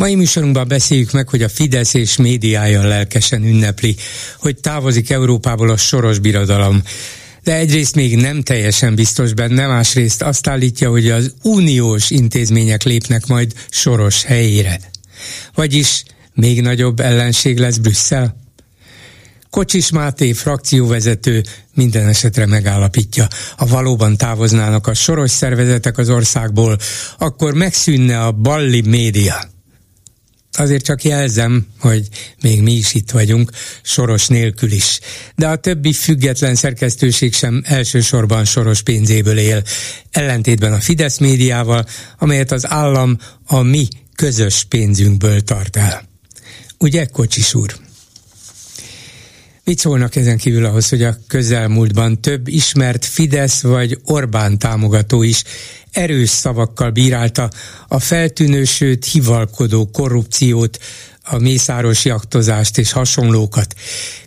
Mai műsorunkban beszéljük meg, hogy a Fidesz és médiája lelkesen ünnepli, hogy távozik Európából a soros birodalom. De egyrészt még nem teljesen biztos benne, másrészt azt állítja, hogy az uniós intézmények lépnek majd soros helyére. Vagyis még nagyobb ellenség lesz Brüsszel? Kocsis Máté frakcióvezető minden esetre megállapítja, ha valóban távoznának a soros szervezetek az országból, akkor megszűnne a balli média. Azért csak jelzem, hogy még mi is itt vagyunk, soros nélkül is. De a többi független szerkesztőség sem elsősorban soros pénzéből él, ellentétben a Fidesz médiával, amelyet az állam a mi közös pénzünkből tart el. Ugye, Kocsis úr? Mit szólnak ezen kívül ahhoz, hogy a közelmúltban több ismert Fidesz vagy Orbán támogató is erős szavakkal bírálta a feltűnő, sőt hivalkodó korrupciót, a mészáros jaktozást és hasonlókat.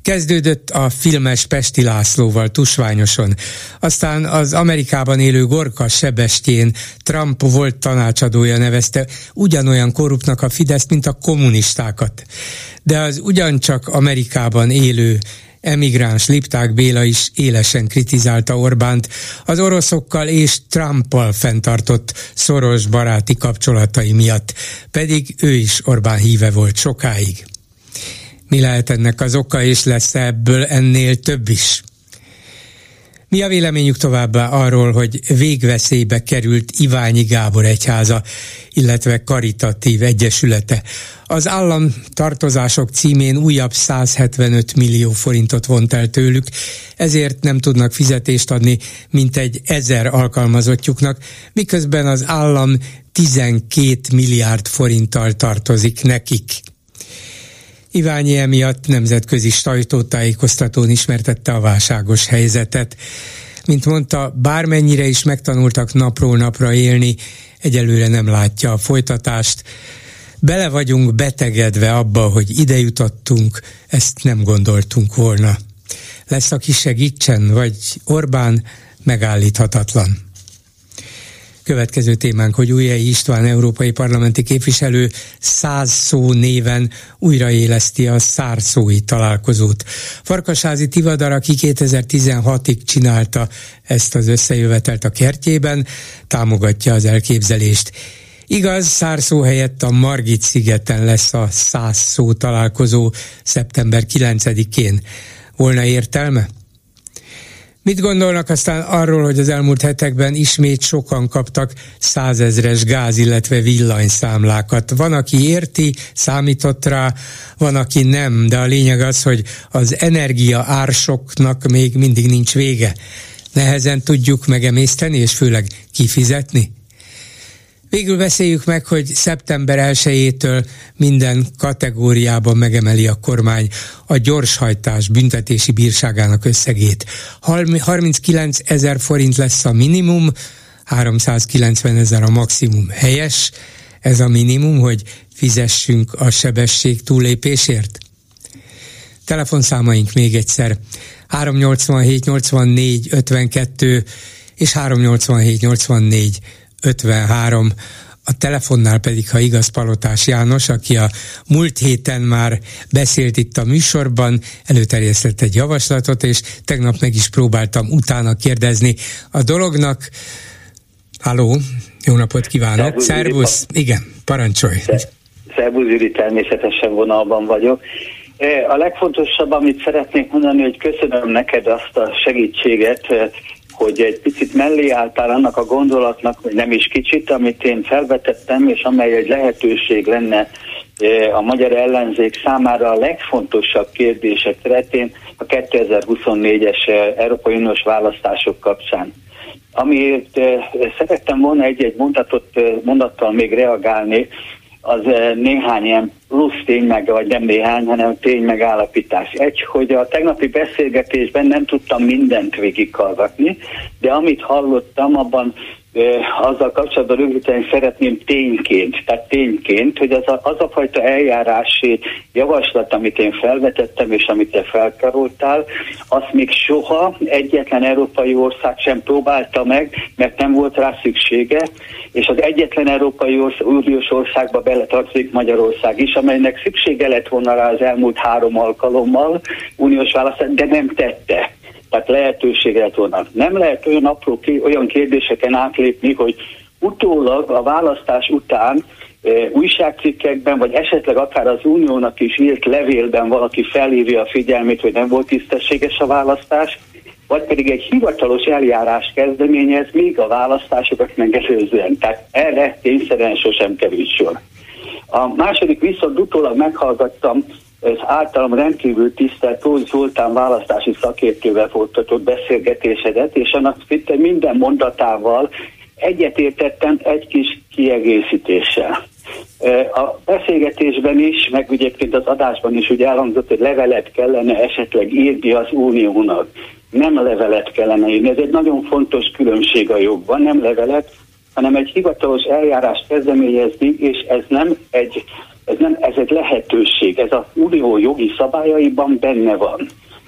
Kezdődött a filmes Pesti Lászlóval tusványoson, aztán az Amerikában élő Gorka Sebestjén Trump volt tanácsadója nevezte ugyanolyan korruptnak a Fidesz, mint a kommunistákat. De az ugyancsak Amerikában élő emigráns Lipták Béla is élesen kritizálta Orbánt az oroszokkal és Trumpal fenntartott szoros baráti kapcsolatai miatt, pedig ő is Orbán híve volt sokáig. Mi lehet ennek az oka, és lesz ebből ennél több is? Mi a véleményük továbbá arról, hogy végveszélybe került Iványi Gábor egyháza, illetve karitatív egyesülete? Az állam tartozások címén újabb 175 millió forintot vont el tőlük, ezért nem tudnak fizetést adni, mint egy ezer alkalmazottjuknak, miközben az állam 12 milliárd forinttal tartozik nekik. Iványi emiatt nemzetközi sajtótájékoztatón ismertette a válságos helyzetet. Mint mondta, bármennyire is megtanultak napról napra élni, egyelőre nem látja a folytatást. Bele vagyunk betegedve abba, hogy ide jutottunk, ezt nem gondoltunk volna. Lesz, aki segítsen, vagy Orbán megállíthatatlan. Következő témánk, hogy Újjai István európai parlamenti képviselő száz szó néven újraéleszti a szárszói találkozót. Farkasházi Tivadar, aki 2016-ig csinálta ezt az összejövetelt a kertjében, támogatja az elképzelést. Igaz, szárszó helyett a Margit szigeten lesz a száz szó találkozó szeptember 9-én. Volna értelme? Mit gondolnak aztán arról, hogy az elmúlt hetekben ismét sokan kaptak százezres gáz, illetve villanyszámlákat? Van, aki érti, számított rá, van, aki nem, de a lényeg az, hogy az energia ársoknak még mindig nincs vége. Nehezen tudjuk megemészteni, és főleg kifizetni? Végül beszéljük meg, hogy szeptember 1-től minden kategóriában megemeli a kormány a gyorshajtás büntetési bírságának összegét. 39 ezer forint lesz a minimum, 390 ezer a maximum. Helyes ez a minimum, hogy fizessünk a sebesség túlépésért? Telefonszámaink még egyszer 387 84 52 és 387 84 53, a telefonnál pedig, ha igaz, Palotás János, aki a múlt héten már beszélt itt a műsorban, előterjesztett egy javaslatot, és tegnap meg is próbáltam utána kérdezni a dolognak. Halló, jó napot kívánok! Szervusz! Igen, parancsolj! Szervusz, Jüri, természetesen vonalban vagyok. E, a legfontosabb, amit szeretnék mondani, hogy köszönöm neked azt a segítséget, hogy egy picit mellé álltál annak a gondolatnak, hogy nem is kicsit, amit én felvetettem, és amely egy lehetőség lenne e, a magyar ellenzék számára a legfontosabb kérdések területén a 2024-es e, Európai Uniós választások kapcsán. Amiért e, szerettem volna egy-egy mondatot, mondattal még reagálni, az néhány ilyen plusz tény meg, vagy nem néhány, hanem tény megállapítás. Egy, hogy a tegnapi beszélgetésben nem tudtam mindent végighallgatni, de amit hallottam, abban azzal kapcsolatban rögzíteni szeretném tényként, tehát tényként, hogy az a, az a fajta eljárási javaslat, amit én felvetettem, és amit te felkaroltál, azt még soha egyetlen európai ország sem próbálta meg, mert nem volt rá szüksége, és az egyetlen európai ország, uniós országba beletartozik Magyarország is, amelynek szüksége lett volna rá az elmúlt három alkalommal uniós választás, de nem tette tehát lehetőséget vannak. Nem lehet olyan apró, olyan kérdéseken átlépni, hogy utólag a választás után e, újságcikkekben, vagy esetleg akár az uniónak is írt levélben valaki felhívja a figyelmét, hogy nem volt tisztességes a választás, vagy pedig egy hivatalos eljárás kezdeményez még a választásokat megelőzően. Tehát erre tényszerűen sosem került sor. A második viszont utólag meghallgattam ez általam rendkívül tisztelt Tóth Zoltán választási szakértővel folytatott beszélgetésedet, és annak szinte minden mondatával egyetértettem egy kis kiegészítéssel. A beszélgetésben is, meg egyébként az adásban is ugye elhangzott, hogy levelet kellene esetleg írni az uniónak. Nem levelet kellene írni. Ez egy nagyon fontos különbség a jogban, nem levelet, hanem egy hivatalos eljárást kezdeményezni, és ez nem egy ez, nem, ez egy lehetőség, ez az unió jogi szabályaiban benne van.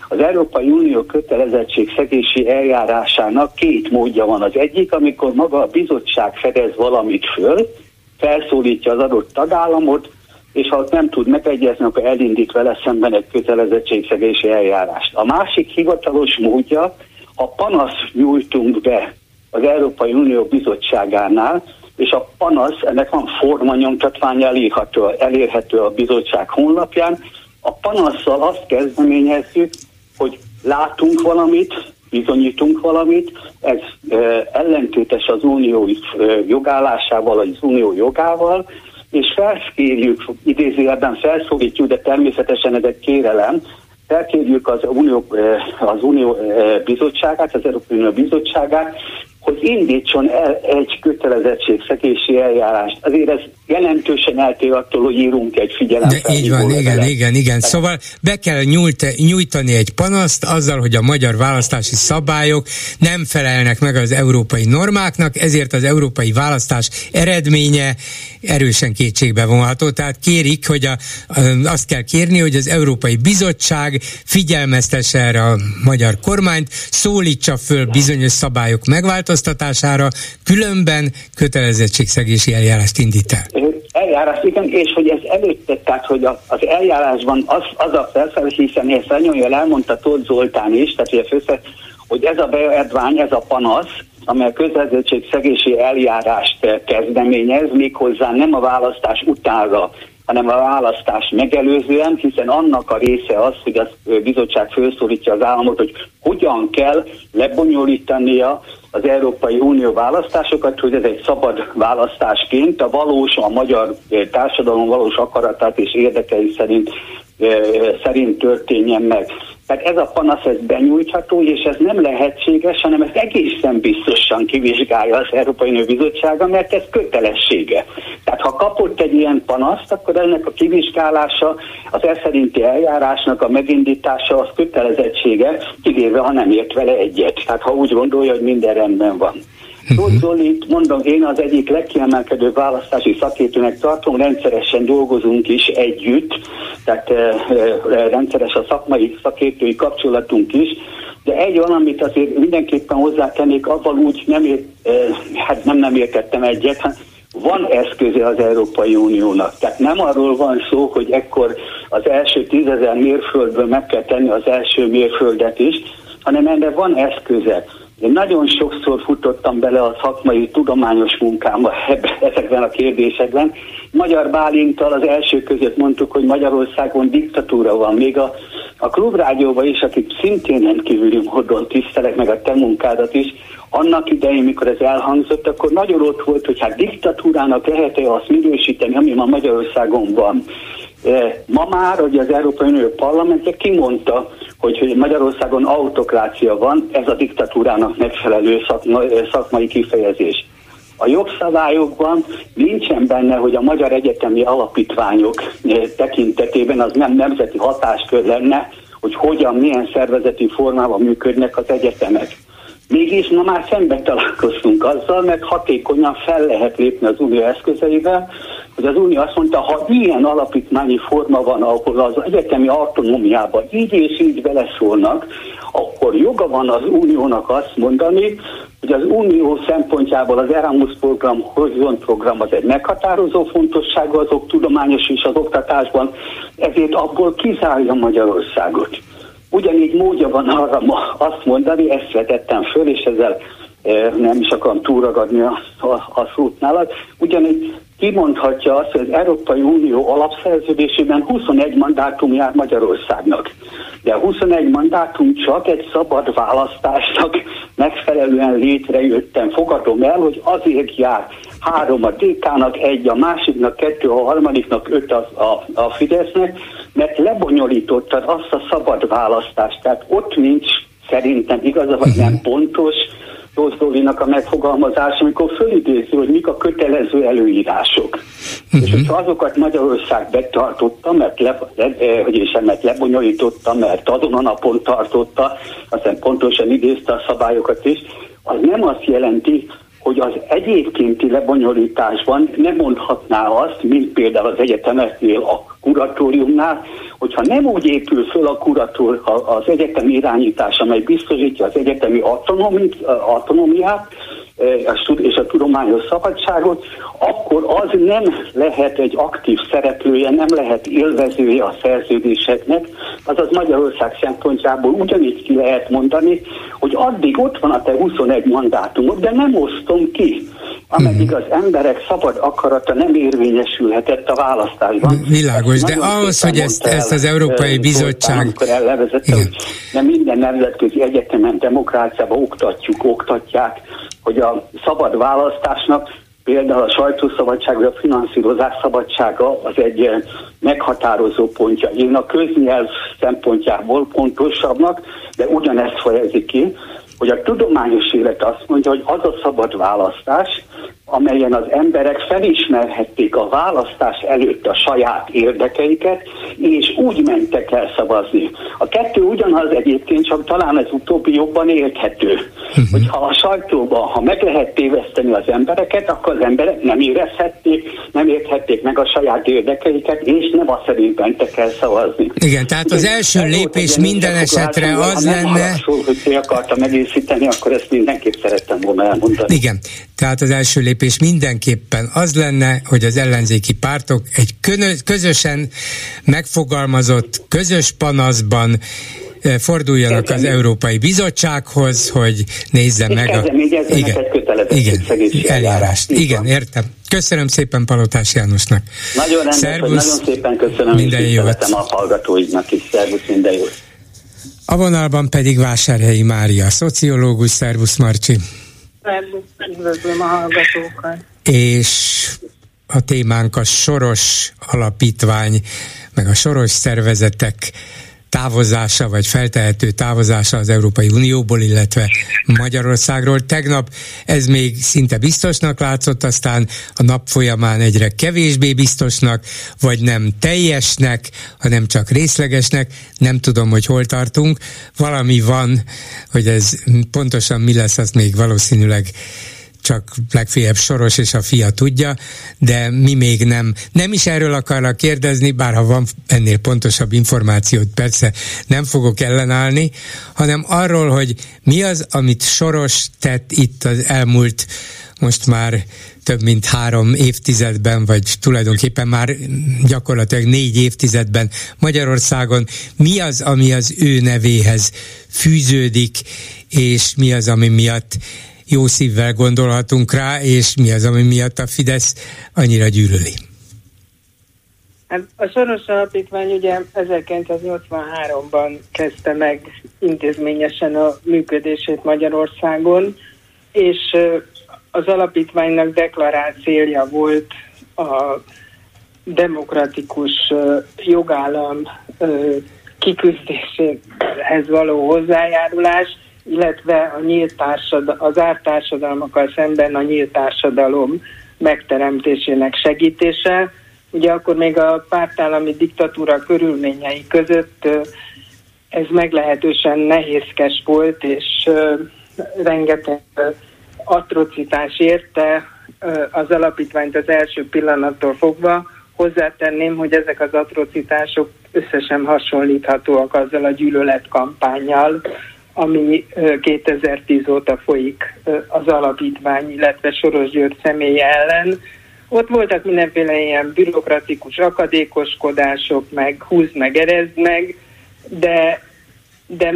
Az Európai Unió kötelezettségszegési eljárásának két módja van. Az egyik, amikor maga a bizottság fedez valamit föl, felszólítja az adott tagállamot, és ha ott nem tud megegyezni, akkor elindít vele szemben egy kötelezettségszegési eljárást. A másik hivatalos módja, ha panaszt nyújtunk be az Európai Unió bizottságánál, és a panasz, ennek van formanyomtatványa elérhető, elérhető a bizottság honlapján. A panaszsal azt kezdeményezzük, hogy látunk valamit, bizonyítunk valamit, ez e, ellentétes az unió e, jogállásával, az unió jogával, és felkérjük, idézőjelben felszólítjuk, de természetesen ez egy kérelem, felkérjük az Unió, az Unió bizottságát, az Európai Unió bizottságát, hogy indítson el egy kötelezettségszegési eljárást. Azért ez jelentősen eltér attól, hogy írunk egy figyelemfelhívó De így van, igen, igen, igen. Szóval be kell nyújt, nyújtani egy panaszt azzal, hogy a magyar választási szabályok nem felelnek meg az európai normáknak, ezért az európai választás eredménye erősen kétségbe vonható. Tehát kérik, hogy a, azt kell kérni, hogy az Európai Bizottság figyelmeztesse erre a magyar kormányt, szólítsa föl bizonyos szabályok megváltoztatására, különben kötelezettségszegési eljárást indít el. Eljárás, igen, és hogy ez előtte, tehát hogy az eljárásban az, az a felfelé, hiszen ezt nagyon jól elmondta Tóth Zoltán is, tehát hogy, főszer, hogy ez a beadvány, ez a panasz, amely a szegési eljárást kezdeményez, méghozzá nem a választás utánra, hanem a választás megelőzően, hiszen annak a része az, hogy a bizottság felszólítja az államot, hogy hogyan kell lebonyolítania az Európai Unió választásokat, hogy ez egy szabad választásként a valós, a magyar társadalom valós akaratát és érdekei szerint, szerint történjen meg. Tehát ez a panasz ez benyújtható, és ez nem lehetséges, hanem ezt egészen biztosan kivizsgálja az Európai Unió mert ez kötelessége. Tehát ha kapott egy ilyen panaszt, akkor ennek a kivizsgálása, az e szerinti eljárásnak a megindítása az kötelezettsége, kivéve ha nem ért vele egyet. Tehát ha úgy gondolja, hogy minden rendben van. Uh-huh. Zolit, mondom, én az egyik legkiemelkedőbb választási szakértőnek tartom, rendszeresen dolgozunk is együtt, tehát rendszeres a szakmai szakértői kapcsolatunk is, de egy valamit azért mindenképpen hozzátennék, abban úgy nem, ért, hát nem, nem értettem egyet, hát van eszköze az Európai Uniónak. Tehát nem arról van szó, hogy ekkor az első tízezer mérföldből meg kell tenni az első mérföldet is, hanem ennek van eszköze. Én nagyon sokszor futottam bele a szakmai tudományos munkámba ezekben a kérdésekben. Magyar Bálintal az első között mondtuk, hogy Magyarországon diktatúra van. Még a, a klubrádióban is, akik szintén rendkívüli módon tisztelek meg a te munkádat is, annak idején, mikor ez elhangzott, akkor nagyon ott volt, hogy hát diktatúrának lehet-e azt minősíteni, ami ma Magyarországon van. Ma már, hogy az Európai Unió parlamentje kimondta, hogy, hogy Magyarországon autokrácia van, ez a diktatúrának megfelelő szakma, szakmai kifejezés. A jogszabályokban nincsen benne, hogy a magyar egyetemi alapítványok tekintetében az nem nemzeti hatáskör lenne, hogy hogyan, milyen szervezeti formában működnek az egyetemek. Mégis ma már szembe találkoztunk azzal, mert hatékonyan fel lehet lépni az unió eszközeivel, hogy az unió azt mondta, ha ilyen alapítmányi forma van, ahol az egyetemi autonómiában így és így beleszólnak, akkor joga van az uniónak azt mondani, hogy az unió szempontjából az Erasmus program, Horizon program az egy meghatározó fontosságú azok tudományos és az oktatásban, ezért abból kizárja Magyarországot. Ugyanígy módja van arra ma azt mondani, ezt vetettem föl, és ezzel e, nem is akarom túragadni a, a, a szót nálad, ugyanígy kimondhatja azt, hogy az Európai Unió alapszerződésében 21 mandátum jár Magyarországnak. De a 21 mandátum csak egy szabad választásnak megfelelően létrejöttem. Fogadom el, hogy azért jár három a DK-nak, egy a másiknak, kettő a harmadiknak, öt a, a, a Fidesznek, mert lebonyolítottad azt a szabad választást. Tehát ott nincs szerintem igaza, vagy nem pontos, Rossz Dolinak a megfogalmazás, amikor fölidézi, hogy mik a kötelező előírások. Uh-huh. És hogyha azokat Magyarország betartotta, mert, le, le, hogy is mert lebonyolította, mert azon a napon tartotta, aztán pontosan idézte a szabályokat is, az nem azt jelenti, hogy az egyébkénti lebonyolításban nem mondhatná azt, mint például az egyetemeknél a kuratóriumnál, hogyha nem úgy épül föl a kuratór, az egyetem irányítás, amely biztosítja az egyetemi autonómiát, és a tudományos szabadságot, akkor az nem lehet egy aktív szereplője, nem lehet élvezője a szerződéseknek, azaz Magyarország szempontjából ugyanígy ki lehet mondani, hogy addig ott van a te 21 mandátumod, de nem osztom ki, ameddig az emberek szabad akarata nem érvényesülhetett a választásban. Világos, de ahhoz, hogy ezt, ezt az Európai Bizottság... Amikor ellevezette, hogy nem minden nemzetközi egyetemen demokráciában oktatjuk, oktatják, hogy a szabad választásnak például a sajtószabadság vagy a finanszírozás szabadsága az egy eh, meghatározó pontja. Én a köznyelv szempontjából pontosabbnak, de ugyanezt fejezik ki, hogy a tudományos élet azt mondja, hogy az a szabad választás, amelyen az emberek felismerhették a választás előtt a saját érdekeiket, és úgy mentek el szavazni. A kettő ugyanaz egyébként, csak talán ez utóbbi jobban érthető. Uh-huh. Hogyha a sajtóban, ha meg lehet téveszteni az embereket, akkor az emberek nem érezhették, nem érthették meg a saját érdekeiket, és nem a szerint mentek el szavazni. Igen, tehát az első Ez lépés minden esetre az lenne... Ha hogy ki akartam egészíteni, akkor ezt mindenképp szerettem volna elmondani. Igen, tehát az első lépés mindenképpen az lenne, hogy az ellenzéki pártok egy közösen megfogalmazott, közös panaszban eh, forduljanak az Európai Bizottsághoz, hogy nézze meg a... Igen, igen, eljárást. Igen, értem. Köszönöm szépen Palotás Jánosnak. Nagyon rendes, Szervusz. nagyon szépen köszönöm, minden jót. a hallgatóidnak is. Szervusz, minden jót. A vonalban pedig Vásárhelyi Mária, szociológus, szervusz Marcsi. Üdvözlöm a hallgatókat. És a témánk a Soros Alapítvány, meg a Soros szervezetek távozása, vagy feltehető távozása az Európai Unióból, illetve Magyarországról. Tegnap ez még szinte biztosnak látszott, aztán a nap folyamán egyre kevésbé biztosnak, vagy nem teljesnek, hanem csak részlegesnek. Nem tudom, hogy hol tartunk. Valami van, hogy ez pontosan mi lesz, azt még valószínűleg csak legfeljebb Soros és a fia tudja, de mi még nem. Nem is erről akarnak kérdezni, bár ha van ennél pontosabb információt, persze nem fogok ellenállni, hanem arról, hogy mi az, amit Soros tett itt az elmúlt most már több mint három évtizedben, vagy tulajdonképpen már gyakorlatilag négy évtizedben Magyarországon, mi az, ami az ő nevéhez fűződik, és mi az, ami miatt jó szívvel gondolhatunk rá, és mi az, ami miatt a Fidesz annyira gyűlöli? Hát a Soros Alapítvány ugye 1983-ban kezdte meg intézményesen a működését Magyarországon, és az alapítványnak deklarált célja volt a demokratikus jogállam kiküzdéséhez való hozzájárulás, illetve a nyílt társadal- az árt társadalmakkal szemben a nyílt társadalom megteremtésének segítése. Ugye akkor még a pártállami diktatúra körülményei között ez meglehetősen nehézkes volt, és rengeteg atrocitás érte az alapítványt az első pillanattól fogva. Hozzátenném, hogy ezek az atrocitások összesen hasonlíthatóak azzal a gyűlöletkampányjal, ami 2010 óta folyik az alapítvány, illetve Soros György személye ellen. Ott voltak mindenféle ilyen bürokratikus akadékoskodások, meg húz meg, erezd meg, de, de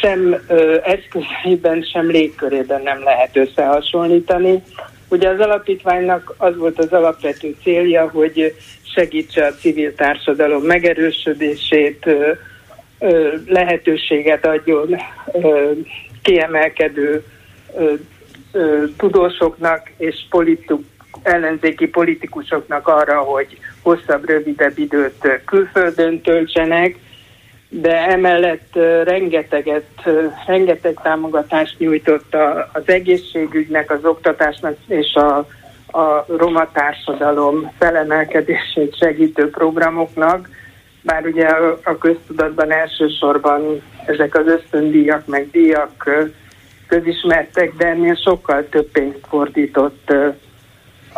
sem ö, eszközeiben, sem légkörében nem lehet összehasonlítani. Ugye az alapítványnak az volt az alapvető célja, hogy segítse a civil társadalom megerősödését, ö, lehetőséget adjon kiemelkedő tudósoknak és politik, ellenzéki politikusoknak arra, hogy hosszabb, rövidebb időt külföldön töltsenek, de emellett rengeteget, rengeteg támogatást nyújtott az egészségügynek, az oktatásnak és a, a roma társadalom felemelkedését segítő programoknak, bár ugye a köztudatban elsősorban ezek az ösztöndíjak meg díjak közismertek, de ennél sokkal több pénzt fordított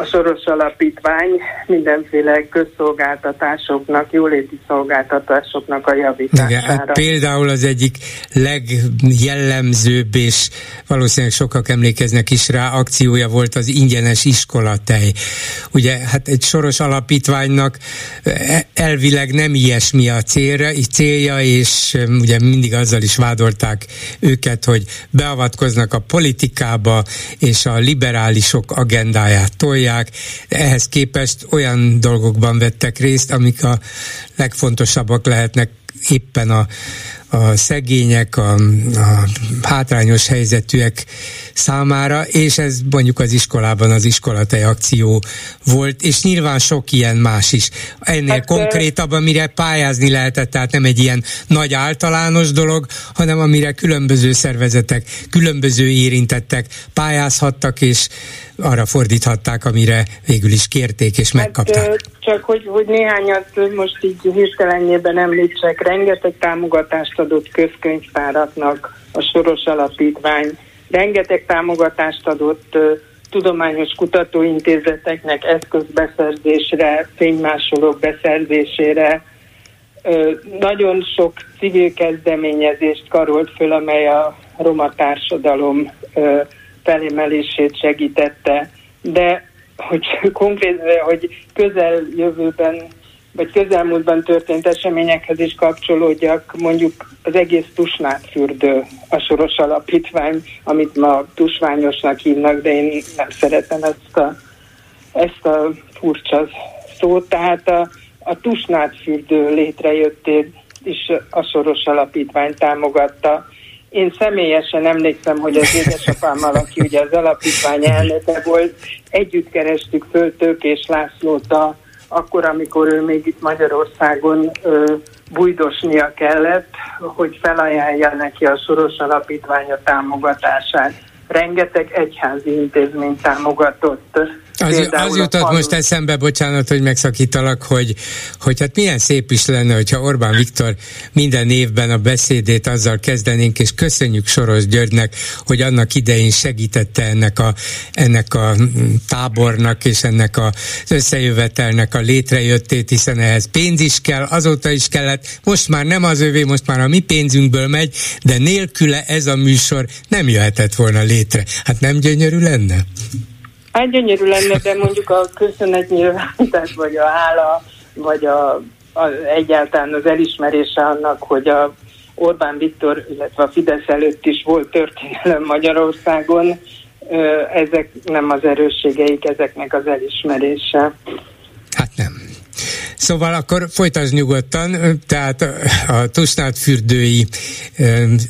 a Soros Alapítvány mindenféle közszolgáltatásoknak, jóléti szolgáltatásoknak a javítására. Igen, hát például az egyik legjellemzőbb, és valószínűleg sokak emlékeznek is rá, akciója volt az ingyenes iskolatej. Ugye, hát egy Soros Alapítványnak e, elvileg nem ilyesmi a célja, célja és ugye mindig azzal is vádolták őket, hogy beavatkoznak a politikába, és a liberálisok agendáját tolják, tolják, ehhez képest olyan dolgokban vettek részt, amik a legfontosabbak lehetnek éppen a, a szegények, a, a hátrányos helyzetűek számára, és ez mondjuk az iskolában az iskolatej akció volt, és nyilván sok ilyen más is. Ennél hát, konkrétabb, amire pályázni lehetett, tehát nem egy ilyen nagy általános dolog, hanem amire különböző szervezetek, különböző érintettek pályázhattak, és arra fordíthatták, amire végül is kérték és hát, megkapták. Hát, csak hogy, hogy néhányat most így hirtelenjében említsek, rengeteg támogatást adott közkönyvtáraknak a Soros Alapítvány, rengeteg támogatást adott tudományos kutatóintézeteknek eszközbeszerzésre, fénymásolók beszerzésére, nagyon sok civil kezdeményezést karolt föl, amely a roma társadalom felemelését segítette, de hogy konkrét, hogy közeljövőben vagy közelmúltban történt eseményekhez is kapcsolódjak, mondjuk az egész Tusnát fürdő, a Soros Alapítvány, amit ma tusványosnak hívnak, de én nem szeretem ezt a, ezt a furcsa szót. Tehát a, a Tusnát fürdő létrejöttét is a Soros Alapítvány támogatta. Én személyesen emlékszem, hogy az édesapámmal, aki ugye az alapítvány elnöke volt, együtt kerestük föl Tőkés Lászlót a, akkor, amikor ő még itt Magyarországon ö, bújdosnia kellett, hogy felajánlja neki a Soros Alapítványa támogatását. Rengeteg egyházi intézmény támogatott az, az jutott most eszembe, bocsánat, hogy megszakítalak, hogy, hogy hát milyen szép is lenne, hogyha Orbán Viktor minden évben a beszédét azzal kezdenénk, és köszönjük Soros Györgynek, hogy annak idején segítette ennek a, ennek a tábornak és ennek az összejövetelnek a létrejöttét, hiszen ehhez pénz is kell, azóta is kellett, most már nem az övé, most már a mi pénzünkből megy, de nélküle ez a műsor nem jöhetett volna létre. Hát nem gyönyörű lenne? Hát gyönyörű lenne, de mondjuk a köszönetnyilvánítás, vagy a hála, vagy a, a, egyáltalán az elismerése annak, hogy a Orbán Viktor, illetve a Fidesz előtt is volt történelem Magyarországon, ezek nem az erősségeik, ezeknek az elismerése. Hát nem. Szóval akkor folytasd nyugodtan, tehát a Tusnád fürdői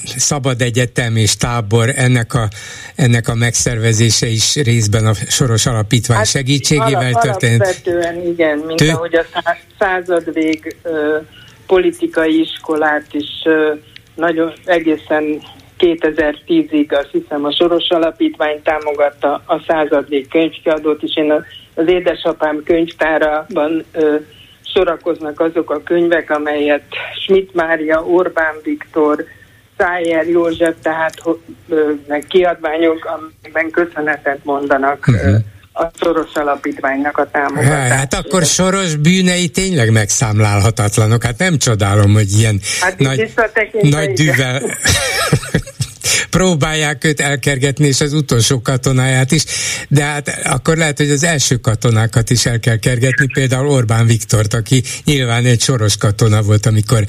Szabad Egyetem és tábor ennek a, ennek a megszervezése is részben a Soros Alapítvány hát, segítségével alap, történt. Alapvetően igen, mint Tő... ahogy a századvég politikai iskolát is nagyon egészen 2010-ig azt hiszem a Soros Alapítvány támogatta a századvék könyvkiadót, és én az édesapám könyvtárában ö, sorakoznak azok a könyvek, amelyet Schmidt Mária, Orbán Viktor, Szájer József, tehát meg kiadványok, amiben köszönetet mondanak uh-huh. a Soros Alapítványnak a támogatására. Hát akkor Soros bűnei tényleg megszámlálhatatlanok. Hát nem csodálom, hogy ilyen hát nagy, nagy dűvel próbálják őt elkergetni, és az utolsó katonáját is, de hát akkor lehet, hogy az első katonákat is el kell kergetni, például Orbán Viktort, aki nyilván egy soros katona volt, amikor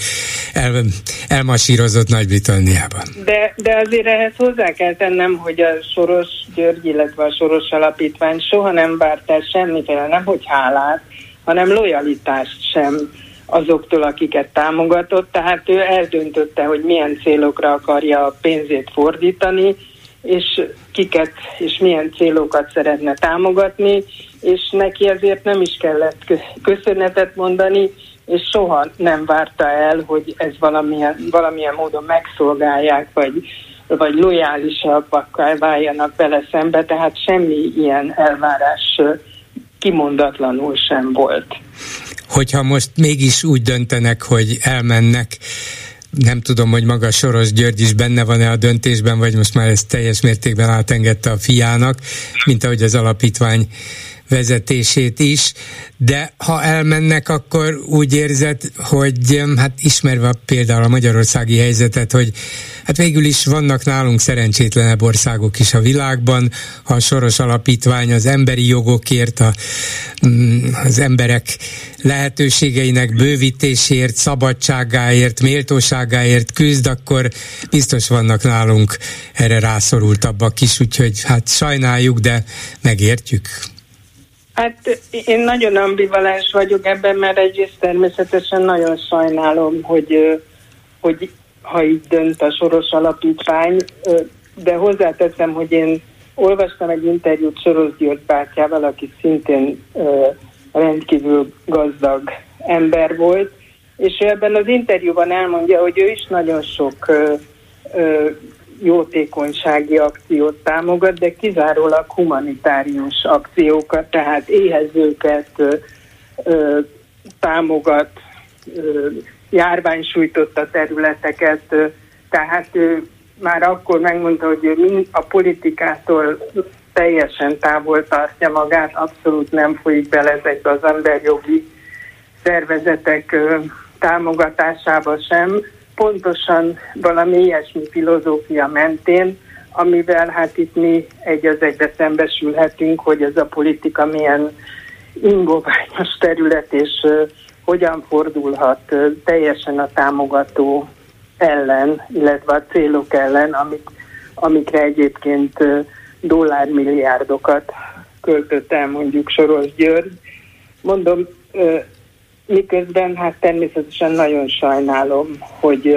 el, elmasírozott Nagy-Britanniában. De, de azért ehhez hozzá kell tennem, hogy a Soros György, illetve a Soros Alapítvány soha nem várt el semmiféle, nem hogy hálát, hanem lojalitást sem azoktól, akiket támogatott, tehát ő eldöntötte, hogy milyen célokra akarja a pénzét fordítani, és kiket és milyen célokat szeretne támogatni, és neki ezért nem is kellett köszönetet mondani, és soha nem várta el, hogy ez valamilyen, valamilyen módon megszolgálják, vagy, vagy lojálisabbak váljanak bele szembe, tehát semmi ilyen elvárás kimondatlanul sem volt hogyha most mégis úgy döntenek, hogy elmennek, nem tudom, hogy maga Soros György is benne van-e a döntésben, vagy most már ezt teljes mértékben átengedte a fiának, mint ahogy az alapítvány vezetését is, de ha elmennek, akkor úgy érzed, hogy hát ismerve például a magyarországi helyzetet, hogy hát végül is vannak nálunk szerencsétlenebb országok is a világban, ha a Soros Alapítvány az emberi jogokért, a, mm, az emberek lehetőségeinek bővítésért, szabadságáért, méltóságáért küzd, akkor biztos vannak nálunk erre rászorultabbak is, úgyhogy hát sajnáljuk, de megértjük. Hát én nagyon ambivalens vagyok ebben, mert egyrészt természetesen nagyon sajnálom, hogy, hogy ha így dönt a Soros Alapítvány, de hozzáteszem, hogy én olvastam egy interjút Soros György bátyával, aki szintén rendkívül gazdag ember volt, és ebben az interjúban elmondja, hogy ő is nagyon sok jótékonysági akciót támogat, de kizárólag humanitárius akciókat, tehát éhezőket ö, ö, támogat, ö, járványsújtotta területeket, ö, tehát ő már akkor megmondta, hogy ő a politikától teljesen távol tartja magát, abszolút nem folyik bele ezekbe az emberjogi szervezetek ö, támogatásába sem, pontosan valami ilyesmi filozófia mentén, amivel hát itt mi egy az egybe szembesülhetünk, hogy ez a politika milyen ingoványos terület, és hogyan fordulhat teljesen a támogató ellen, illetve a célok ellen, amik, amikre egyébként dollármilliárdokat költött el mondjuk Soros György. Mondom, miközben hát természetesen nagyon sajnálom, hogy,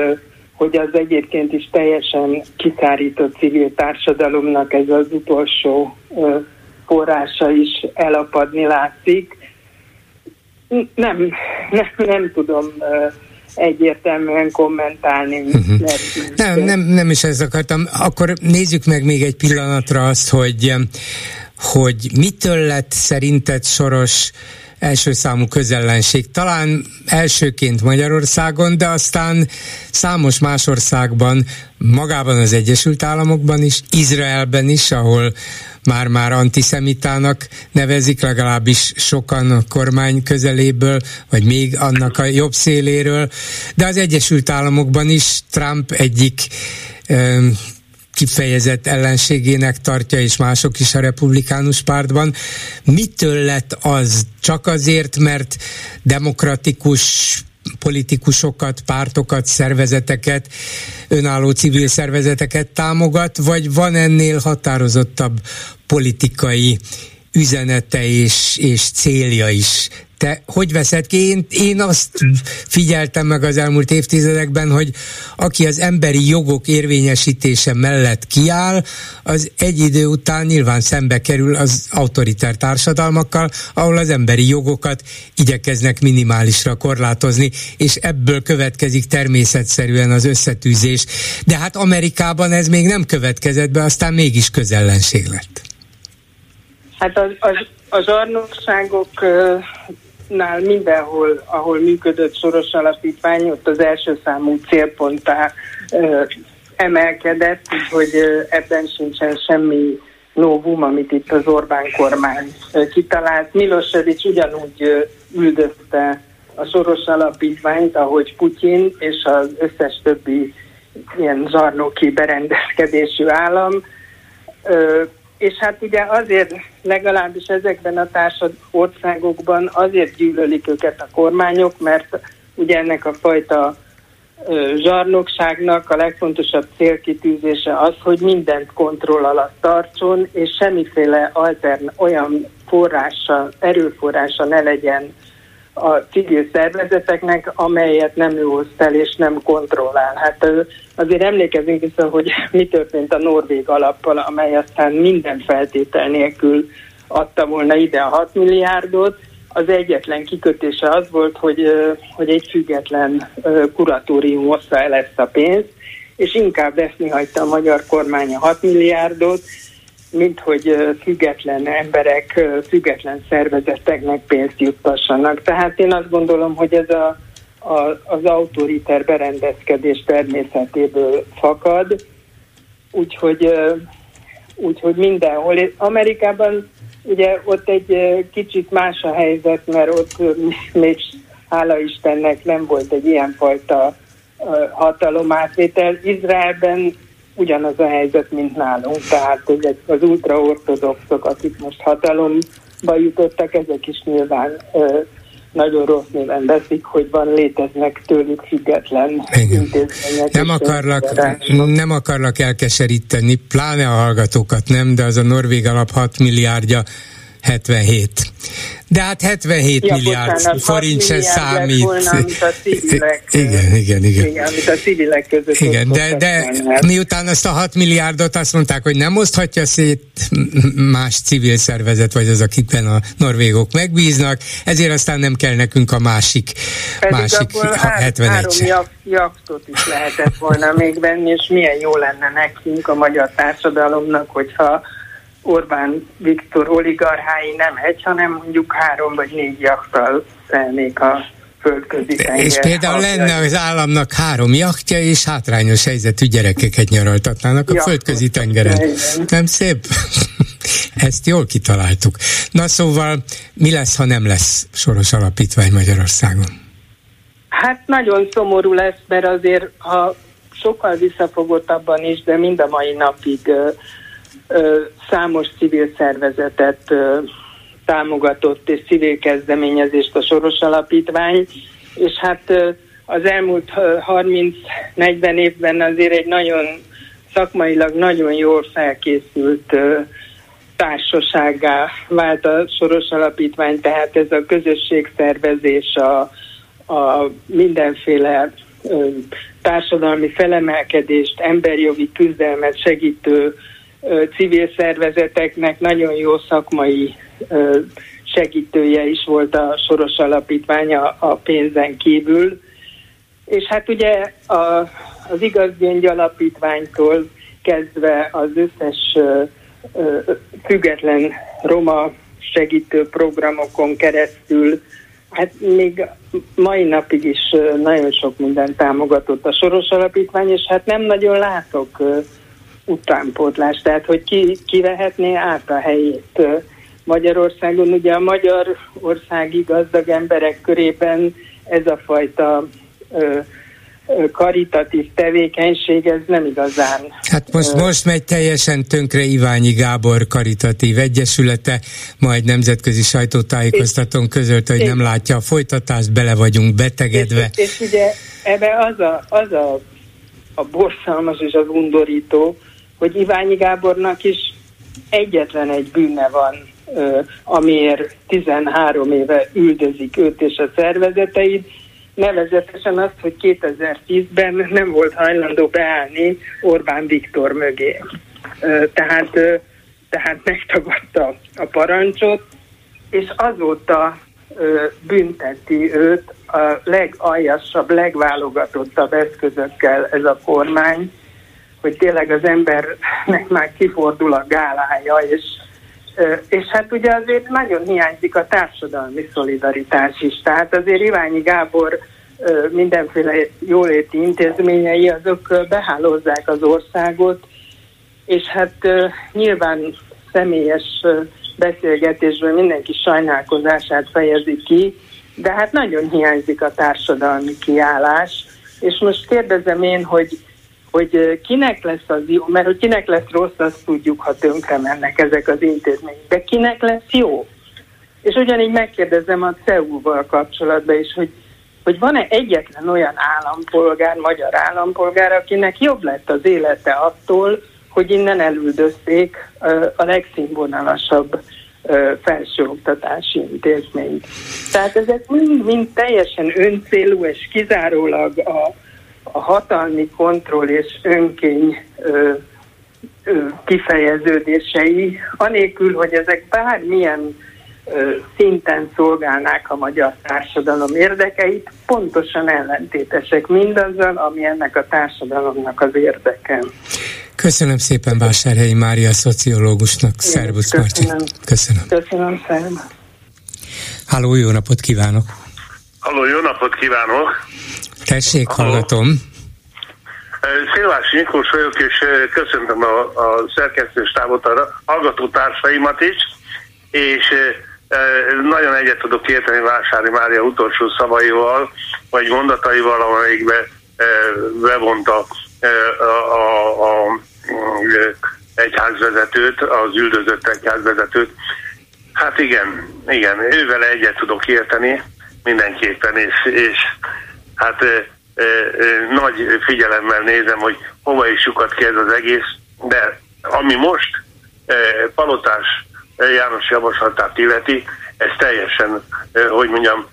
hogy az egyébként is teljesen kiszárított civil társadalomnak ez az utolsó forrása is elapadni látszik. Nem, nem, nem tudom egyértelműen kommentálni. Uh-huh. Nem, nem, nem is ezt akartam. Akkor nézzük meg még egy pillanatra azt, hogy hogy mitől lett szerinted Soros első számú közellenség. Talán elsőként Magyarországon, de aztán számos más országban, magában az Egyesült Államokban is, Izraelben is, ahol már-már antiszemitának nevezik, legalábbis sokan a kormány közeléből, vagy még annak a jobb széléről, de az Egyesült Államokban is Trump egyik kifejezett ellenségének tartja, és mások is a republikánus pártban. Mitől lett az? Csak azért, mert demokratikus politikusokat, pártokat, szervezeteket, önálló civil szervezeteket támogat, vagy van ennél határozottabb politikai üzenete és, és célja is te hogy veszed ki? Én, én azt figyeltem meg az elmúlt évtizedekben, hogy aki az emberi jogok érvényesítése mellett kiáll, az egy idő után nyilván szembe kerül az autoritár társadalmakkal, ahol az emberi jogokat igyekeznek minimálisra korlátozni, és ebből következik természetszerűen az összetűzés. De hát Amerikában ez még nem következett be, aztán mégis közellenség lett. Hát az, az, az arnokságoknál mindenhol, ahol működött soros alapítvány, ott az első számú célponttá emelkedett, úgyhogy ebben sincsen semmi novum, amit itt az Orbán kormány kitalált. Milosevic ugyanúgy üldözte a soros alapítványt, ahogy Putyin és az összes többi ilyen zsarnoki berendezkedésű állam. És hát ugye azért legalábbis ezekben a társad országokban azért gyűlölik őket a kormányok, mert ugye ennek a fajta zsarnokságnak a legfontosabb célkitűzése az, hogy mindent kontroll alatt tartson, és semmiféle altern olyan forrása, erőforrása ne legyen a civil szervezeteknek, amelyet nem ő hoz fel és nem kontrollál. Hát azért emlékezünk vissza, hogy mi történt a Norvég alappal, amely aztán minden feltétel nélkül adta volna ide a 6 milliárdot, az egyetlen kikötése az volt, hogy, hogy egy független kuratórium hozta el ezt a pénzt, és inkább veszni hagyta a magyar kormány a 6 milliárdot, mint hogy független emberek, független szervezeteknek pénzt juttassanak. Tehát én azt gondolom, hogy ez a, a, az autoriter berendezkedés természetéből fakad, úgyhogy, úgyhogy mindenhol. Amerikában ugye ott egy kicsit más a helyzet, mert ott még hála Istennek nem volt egy ilyenfajta hatalomátvétel. Izraelben ugyanaz a helyzet, mint nálunk, tehát hogy az ultraortodoxok, akik most hatalomba jutottak, ezek is nyilván ö, nagyon rossz néven veszik, hogy van, léteznek tőlük független intézmények. Nem akarlak, nem akarlak elkeseríteni, pláne a hallgatókat nem, de az a Norvég alap 6 milliárdja 77. De hát 77 ja, milliárd bocsánat, forint se számít. Volna, amit a civilek, igen, igen, igen. igen amit a civilek között igen, de, de miután azt a 6 milliárdot azt mondták, hogy nem oszthatja szét más civil szervezet, vagy az, akikben a norvégok megbíznak, ezért aztán nem kell nekünk a másik, Pedig másik 71 három jaktot is lehetett volna még venni, és milyen jó lenne nekünk a magyar társadalomnak, hogyha Orbán Viktor oligarchái nem egy, hanem mondjuk három vagy négy jachttal szelnék a földközi tenger. És például lenne az államnak három jachtja, és hátrányos helyzetű gyerekeket nyaraltatnának a földközi tengeren. Nem szép? Ezt jól kitaláltuk. Na szóval, mi lesz, ha nem lesz soros alapítvány Magyarországon? Hát nagyon szomorú lesz, mert azért, ha sokkal visszafogottabban is, de mind a mai napig számos civil szervezetet támogatott és civil kezdeményezést a Soros Alapítvány, és hát az elmúlt 30-40 évben azért egy nagyon szakmailag nagyon jól felkészült társaságá vált a Soros Alapítvány, tehát ez a közösségszervezés, a, a mindenféle társadalmi felemelkedést, emberjogi küzdelmet segítő civil szervezeteknek nagyon jó szakmai segítője is volt a Soros Alapítványa a pénzen kívül. És hát ugye a, az Igazgyöngy Alapítványtól kezdve az összes független roma segítő programokon keresztül, hát még mai napig is nagyon sok minden támogatott a Soros Alapítvány, és hát nem nagyon látok utánpótlás, tehát hogy ki, ki vehetné át a helyét Magyarországon. Ugye a magyar országi gazdag emberek körében ez a fajta ö, karitatív tevékenység, ez nem igazán. Hát most, most megy teljesen tönkre Iványi Gábor karitatív egyesülete, majd nemzetközi sajtótájékoztatón közölt, hogy nem látja a folytatást, bele vagyunk betegedve. És, és ugye ebbe az a, az a, a borzalmas és az undorító, hogy Iványi Gábornak is egyetlen egy bűne van amiért 13 éve üldözik őt és a szervezeteit, nevezetesen azt, hogy 2010-ben nem volt hajlandó beállni Orbán Viktor mögé. Tehát, tehát megtagadta a parancsot, és azóta bünteti őt a legaljasabb, legválogatottabb eszközökkel ez a kormány, hogy tényleg az embernek már kifordul a gálája, és, és hát ugye azért nagyon hiányzik a társadalmi szolidaritás is. Tehát azért Iványi Gábor mindenféle jóléti intézményei, azok behálózzák az országot, és hát nyilván személyes beszélgetésben mindenki sajnálkozását fejezi ki, de hát nagyon hiányzik a társadalmi kiállás, és most kérdezem én, hogy hogy kinek lesz az jó, mert hogy kinek lesz rossz, azt tudjuk, ha tönkre mennek ezek az intézmények, de kinek lesz jó? És ugyanígy megkérdezem a CEU-val kapcsolatban is, hogy, hogy van-e egyetlen olyan állampolgár, magyar állampolgár, akinek jobb lett az élete attól, hogy innen elüldözték a legszínvonalasabb felsőoktatási intézményt. Tehát ezek mind, mind teljesen öncélú és kizárólag a, a hatalmi kontroll és önkény ö, ö, kifejeződései, anélkül, hogy ezek bármilyen ö, szinten szolgálnák a magyar társadalom érdekeit, pontosan ellentétesek mindazzal, ami ennek a társadalomnak az érdeke. Köszönöm szépen Vásárhelyi Mária szociológusnak. Szervusz Marci. Köszönöm. Köszönöm, szervusz. Háló, jó napot kívánok. Halló, jó napot kívánok. Tessék, hallgatom. Szilvási Miklós vagyok, és köszöntöm a, a szerkesztőstábot, a hallgató társaimat is, és nagyon egyet tudok érteni Vásári Mária utolsó szavaival, vagy mondataival, amelyikbe bevonta a, a, a egyházvezetőt, az üldözött egyházvezetőt. Hát igen, igen, ővel egyet tudok érteni mindenképpen, és, és hát e, e, nagy figyelemmel nézem, hogy hova is sukat ki ez az egész, de ami most e, Palotás János javaslatát illeti, ez teljesen, e, hogy mondjam,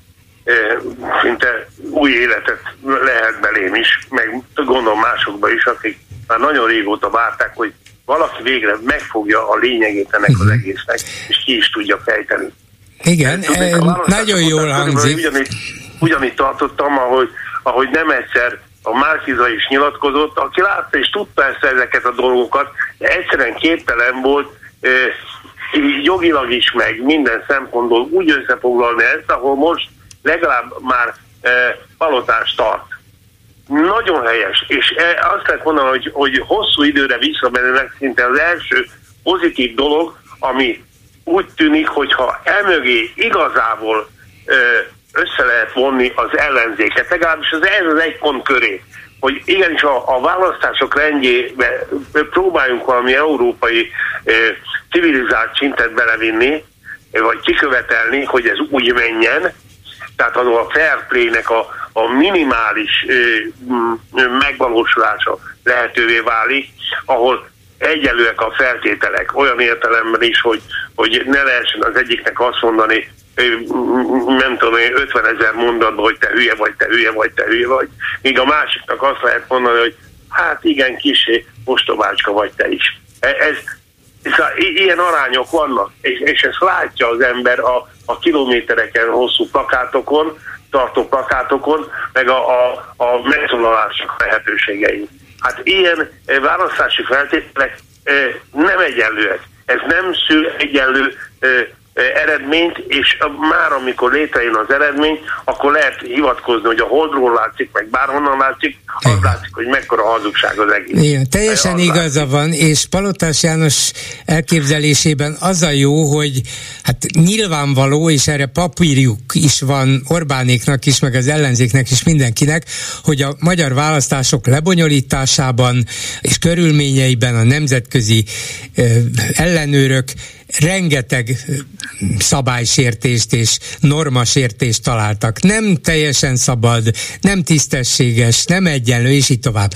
szinte új életet lehet belém is, meg gondolom másokba is, akik már nagyon régóta várták, hogy valaki végre megfogja a lényegét ennek az mhm. egésznek, és ki is tudja fejteni. Igen, e, nagyon jól hangzik. Ugyanígy, ugyanígy tartottam, ahogy, ahogy nem egyszer a Márkiza is nyilatkozott, aki látta és tudta ezt ezeket a dolgokat, de egyszerűen képtelen volt e, jogilag is, meg minden szempontból úgy összefoglalni ezt, ahol most legalább már e, palotást tart. Nagyon helyes, és e, azt lehet mondani, hogy, hogy hosszú időre visszamenőleg szinte az első pozitív dolog, ami úgy tűnik, hogyha emögé igazából össze lehet vonni az ellenzéket, legalábbis az ez az egy pont köré, hogy igenis a, a választások rendjébe próbáljunk valami európai e, civilizált szintet belevinni, vagy kikövetelni, hogy ez úgy menjen, tehát az a fair play-nek a, a minimális ö, megvalósulása lehetővé válik, ahol egyelőek a feltételek, olyan értelemben is, hogy, hogy ne lehessen az egyiknek azt mondani, nem tudom, 50 ezer mondatban, hogy te hülye vagy, te hülye vagy, te hülye vagy, míg a másiknak azt lehet mondani, hogy hát igen, kisé, mostobácska vagy te is. E, ez, Szóval ilyen arányok vannak, és, és ezt látja az ember a, a kilométereken hosszú plakátokon, tartó plakátokon, meg a, a, a megszólalások lehetőségei. Hát ilyen eh, választási feltételek eh, nem egyenlőek. Ez nem szül egyenlő eredményt, és már amikor létrejön az eredmény, akkor lehet hivatkozni, hogy a holdról látszik, meg bárhonnan látszik, az Igen. látszik, hogy mekkora hazugság az egész. Igen, teljesen az igaza látszik. van, és Palotás János elképzelésében az a jó, hogy hát nyilvánvaló, és erre papírjuk is van Orbánéknak is, meg az ellenzéknek is mindenkinek, hogy a magyar választások lebonyolításában és körülményeiben a nemzetközi ellenőrök rengeteg szabálysértést és normasértést találtak. Nem teljesen szabad, nem tisztességes, nem egyenlő, és így tovább.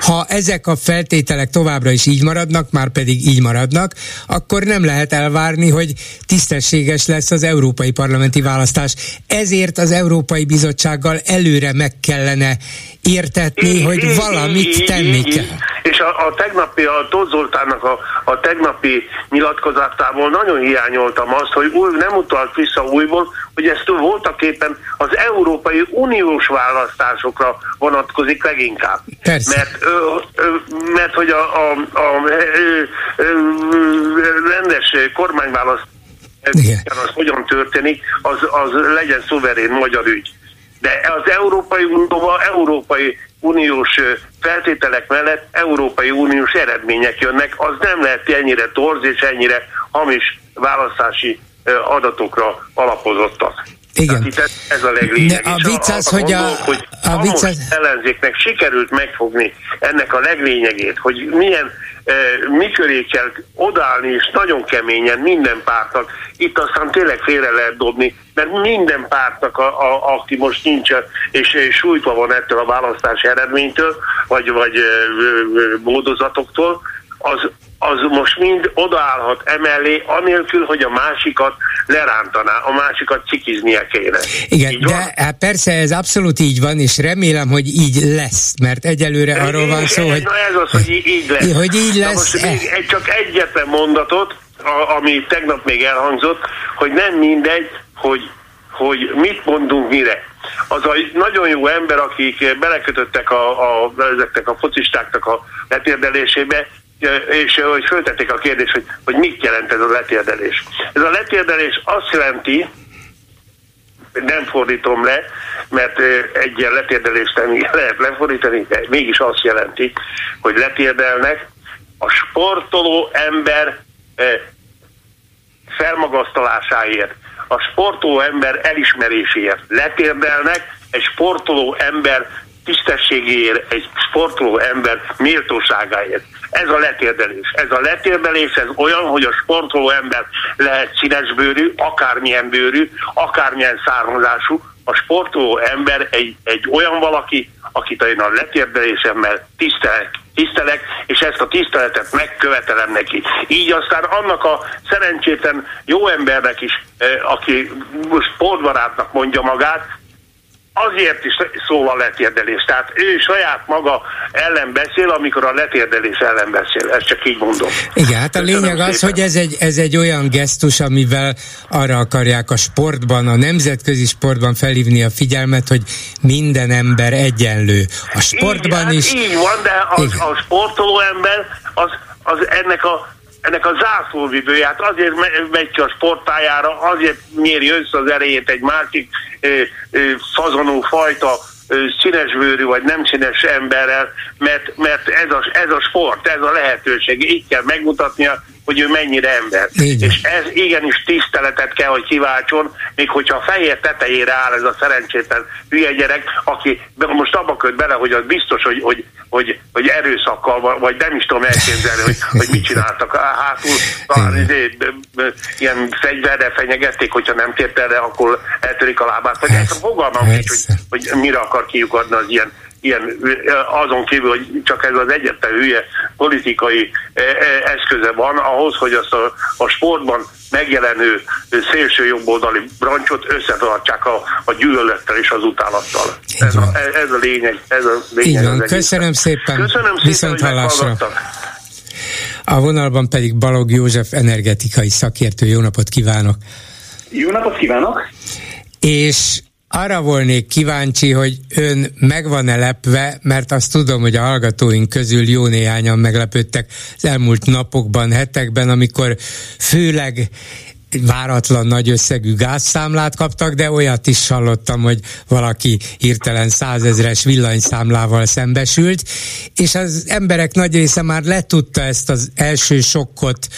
ha ezek a feltételek továbbra is így maradnak, már pedig így maradnak, akkor nem lehet elvárni, hogy tisztességes lesz az európai parlamenti választás. Ezért az Európai Bizottsággal előre meg kellene értetni, hogy valamit tenni kell. És a, a tegnapi, a Tóth Zoltánnak a, a tegnapi nyilatkozatából nagyon hiányoltam azt, hogy új, nem utalt vissza újból, hogy ez voltak éppen az Európai Uniós választásokra vonatkozik leginkább. Persze. Mert, ö, ö, mert hogy a, a, a ö, ö, rendes kormányválasztás az hogyan történik, az, az legyen szuverén magyar ügy. De az Európai Unióban Európai Uniós feltételek mellett Európai Uniós eredmények jönnek, az nem lehet ennyire torz és ennyire hamis választási adatokra alapozottak. Igen. itt ez, a leglényeg. a vicc az, hogy a, hogy a, a vicc az... ellenzéknek sikerült megfogni ennek a leglényegét, hogy milyen miköré kell odállni, és nagyon keményen minden pártnak, itt aztán tényleg félre lehet dobni, mert minden pártnak, a, a, aki most nincs, és, és sújtva van ettől a választási eredménytől, vagy, vagy e, módozatoktól, az az most mind odaállhat emellé, anélkül, hogy a másikat lerántaná, a másikat cikiznie kéne. Igen, így de hát persze ez abszolút így van, és remélem, hogy így lesz, mert egyelőre de arról van szó, hogy... Na ez az, hogy így lesz. Hogy így lesz. Na most még egy, csak egyetlen mondatot, a, ami tegnap még elhangzott, hogy nem mindegy, hogy, hogy mit mondunk mire. Az a nagyon jó ember, akik belekötöttek a, a, ezeknek a focistáknak a letérdelésébe, és hogy föltették a kérdést, hogy, hogy mit jelent ez a letérdelés. Ez a letérdelés azt jelenti, nem fordítom le, mert egy ilyen letérdelést nem lehet lefordítani, de mégis azt jelenti, hogy letérdelnek a sportoló ember felmagasztalásáért, a sportoló ember elismeréséért letérdelnek egy sportoló ember tisztességéért, egy sportoló ember méltóságáért. Ez a letérdelés. Ez a letérdelés, ez olyan, hogy a sportoló ember lehet színesbőrű, akármilyen bőrű, akármilyen származású, a sportoló ember egy, egy olyan valaki, akit én a letérdelésemmel tisztelek, tisztelek, és ezt a tiszteletet megkövetelem neki. Így aztán annak a szerencsétlen jó embernek is, eh, aki sportbarátnak mondja magát, azért is szól a letérdelés. Tehát ő saját maga ellen beszél, amikor a letérdelés ellen beszél. Ezt csak így mondom. Igen, hát a Köszönöm lényeg az, szépen. hogy ez egy, ez egy olyan gesztus, amivel arra akarják a sportban, a nemzetközi sportban felhívni a figyelmet, hogy minden ember egyenlő. A sportban így, is. Hát így van, de az, a sportoló ember az, az ennek a ennek a zászlóvivője, hát azért megy ki a sportpályára, azért nyéri össze az erejét egy másik ö, ö, fazonú fajta színesbőrű vagy nem színes emberrel, mert, mert ez, a, ez a sport, ez a lehetőség. Így kell megmutatnia, hogy ő mennyire ember. Igen. És ez igenis tiszteletet kell, hogy kiváltson, még hogyha a fehér tetejére áll ez a szerencsétlen hülye gyerek, aki most abba köt bele, hogy az biztos, hogy, hogy, hogy, hogy erőszakkal, vagy nem is tudom elképzelni, hogy, hogy mit csináltak. Hátul talán izé, ilyen fegyverre fenyegették, hogyha nem tért erre, akkor eltörik a lábát. Vagy ezt fogalmam nincs, hogy, hogy mire akar kiukadni az ilyen ilyen, azon kívül, hogy csak ez az egyetlen hülye politikai eszköze van ahhoz, hogy azt a, a sportban megjelenő szélső jobboldali brancsot összetartsák a, a gyűlölettel és az utálattal. Ez a, ez a lényeg. Ez a lényeg van. Köszönöm szépen. Köszönöm szépen, Viszont hallásra. A vonalban pedig Balog József energetikai szakértő. Jó napot kívánok! Jó napot kívánok! És arra volnék kíváncsi, hogy ön meg van-e lepve, mert azt tudom, hogy a hallgatóink közül jó néhányan meglepődtek az elmúlt napokban, hetekben, amikor főleg váratlan nagy összegű gázszámlát kaptak, de olyat is hallottam, hogy valaki hirtelen százezres villanyszámlával szembesült, és az emberek nagy része már letudta ezt az első sokkot,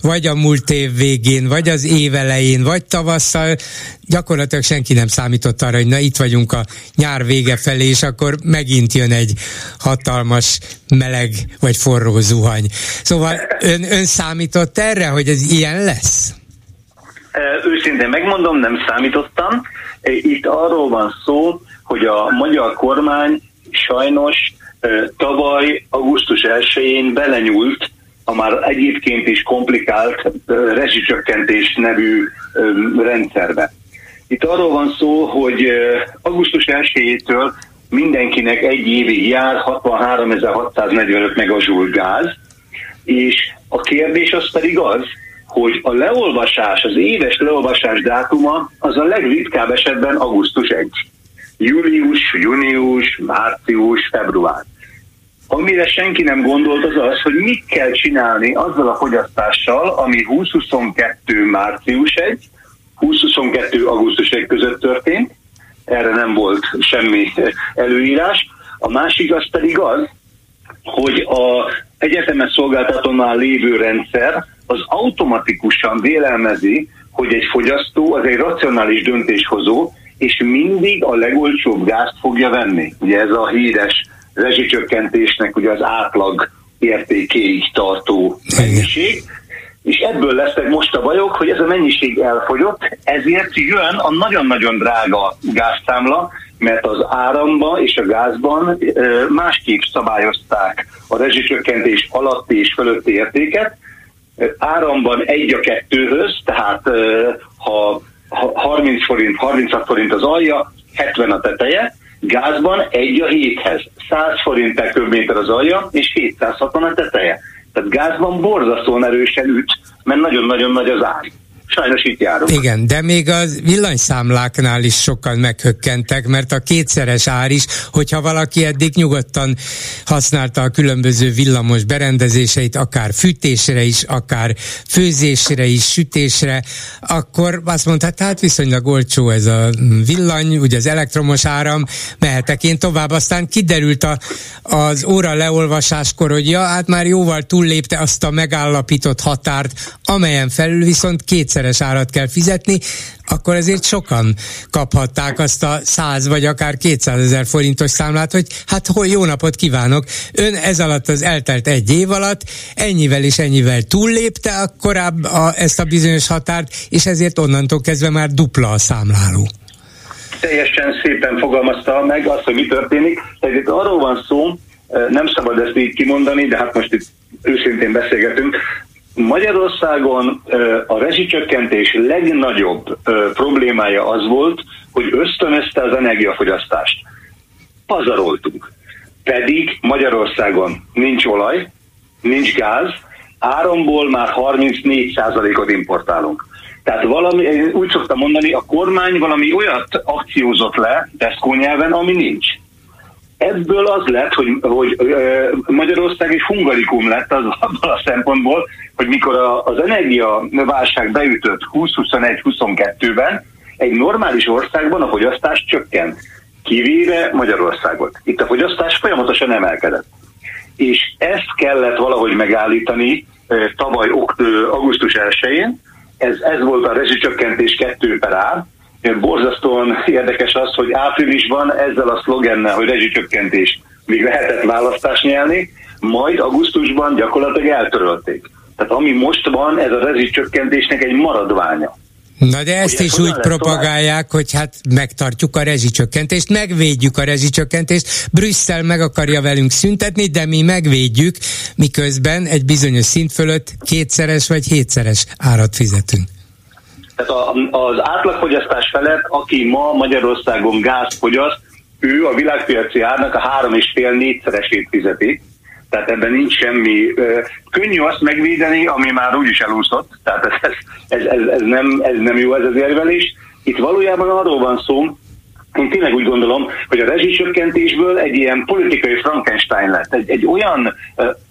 vagy a múlt év végén, vagy az év elején, vagy tavasszal, gyakorlatilag senki nem számított arra, hogy na itt vagyunk a nyár vége felé, és akkor megint jön egy hatalmas meleg vagy forró zuhany. Szóval ön, ön számított erre, hogy ez ilyen lesz? Őszintén megmondom, nem számítottam. Itt arról van szó, hogy a magyar kormány sajnos tavaly augusztus 1-én belenyúlt a már egyébként is komplikált rezsicsökkentés nevű rendszerbe. Itt arról van szó, hogy augusztus 1-től mindenkinek egy évig jár 63.645 megazsúl gáz, és a kérdés az pedig az, hogy a leolvasás, az éves leolvasás dátuma az a legritkább esetben augusztus 1. Július, június, március, február. Amire senki nem gondolt az az, hogy mit kell csinálni azzal a fogyasztással, ami 2022 március 1, 2022 augusztus 1 között történt, erre nem volt semmi előírás. A másik az pedig az, hogy a egyetemes szolgáltatónál lévő rendszer az automatikusan vélelmezi, hogy egy fogyasztó az egy racionális döntéshozó, és mindig a legolcsóbb gázt fogja venni. Ugye ez a híres rezsicsökkentésnek ugye az átlag értékéig tartó mennyiség, és ebből lesznek most a bajok, hogy ez a mennyiség elfogyott, ezért jön a nagyon-nagyon drága gáztámla, mert az áramba és a gázban másképp szabályozták a rezsicsökkentés alatti és fölötti értéket. Áramban egy a kettőhöz, tehát ha 30 forint, 36 forint az alja, 70 a teteje, gázban egy a héthez, 100 forint per köbméter az alja, és 760 a teteje. Tehát gázban borzasztóan erősen üt, mert nagyon-nagyon nagy az ár. Sajnos itt járunk. Igen, de még a villanyszámláknál is sokan meghökkentek, mert a kétszeres ár is, hogyha valaki eddig nyugodtan használta a különböző villamos berendezéseit, akár fűtésre is, akár főzésre is, sütésre, akkor azt mondta, hát viszonylag olcsó ez a villany, ugye az elektromos áram, mehetek én tovább. Aztán kiderült a, az óra leolvasáskor, hogy ja, hát már jóval túllépte azt a megállapított határt, amelyen felül viszont kétszer kétszeres árat kell fizetni, akkor azért sokan kaphatták azt a 100 vagy akár 200 ezer forintos számlát, hogy hát hol jó napot kívánok, ön ez alatt az eltelt egy év alatt ennyivel és ennyivel túllépte a korább a, ezt a bizonyos határt, és ezért onnantól kezdve már dupla a számláló. Teljesen szépen fogalmazta meg azt, hogy mi történik. Tehát itt arról van szó, nem szabad ezt így kimondani, de hát most itt őszintén beszélgetünk, Magyarországon a rezsicsökkentés legnagyobb problémája az volt, hogy ösztönözte az energiafogyasztást. Pazaroltunk. Pedig Magyarországon nincs olaj, nincs gáz, áramból már 34%-ot importálunk. Tehát valami, én úgy szoktam mondani, a kormány valami olyat akciózott le Tesco nyelven, ami nincs. Ebből az lett, hogy, hogy Magyarország egy hungarikum lett az abban a szempontból, hogy mikor az energiaválság beütött 2021-22-ben, egy normális országban a fogyasztás csökkent, kivéve Magyarországot. Itt a fogyasztás folyamatosan emelkedett. És ezt kellett valahogy megállítani tavaly augusztus 1-én, ez, ez volt a rezsicsökkentés 2 per A, borzasztóan érdekes az, hogy áprilisban ezzel a szlogennel, hogy rezsicsökkentés, még lehetett választást nyelni, majd augusztusban gyakorlatilag eltörölték. Tehát ami most van, ez a rezsicsökkentésnek egy maradványa. Na de ezt Ugye, is úgy propagálják, tovább? hogy hát megtartjuk a rezsicsökkentést, megvédjük a rezsicsökkentést, Brüsszel meg akarja velünk szüntetni, de mi megvédjük, miközben egy bizonyos szint fölött kétszeres vagy hétszeres árat fizetünk. Tehát a, az átlagfogyasztás felett, aki ma Magyarországon gáz fogyaszt, ő a világpiaci árnak a három és fél négyszeresét fizeti. Tehát ebben nincs semmi. Könnyű azt megvédeni, ami már úgyis elúszott. Tehát ez, ez, ez, ez, nem, ez nem jó ez az érvelés. Itt valójában arról van szó, én tényleg úgy gondolom, hogy a rezsicsökkentésből egy ilyen politikai Frankenstein lett. Egy, egy olyan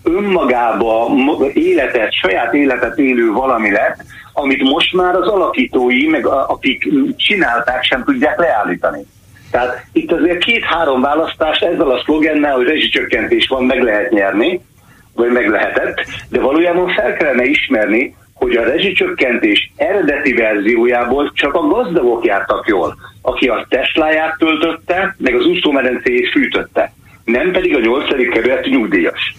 önmagába életet, saját életet élő valami lett, amit most már az alakítói, meg a, akik csinálták, sem tudják leállítani. Tehát itt azért két-három választás ezzel a szlogennel, hogy rezsicsökkentés van, meg lehet nyerni, vagy meg lehetett, de valójában fel kellene ismerni, hogy a rezsicsökkentés eredeti verziójából csak a gazdagok jártak jól, aki a Tesláját töltötte, meg az úszómedencéjét fűtötte, nem pedig a nyolcadik kerületi nyugdíjas.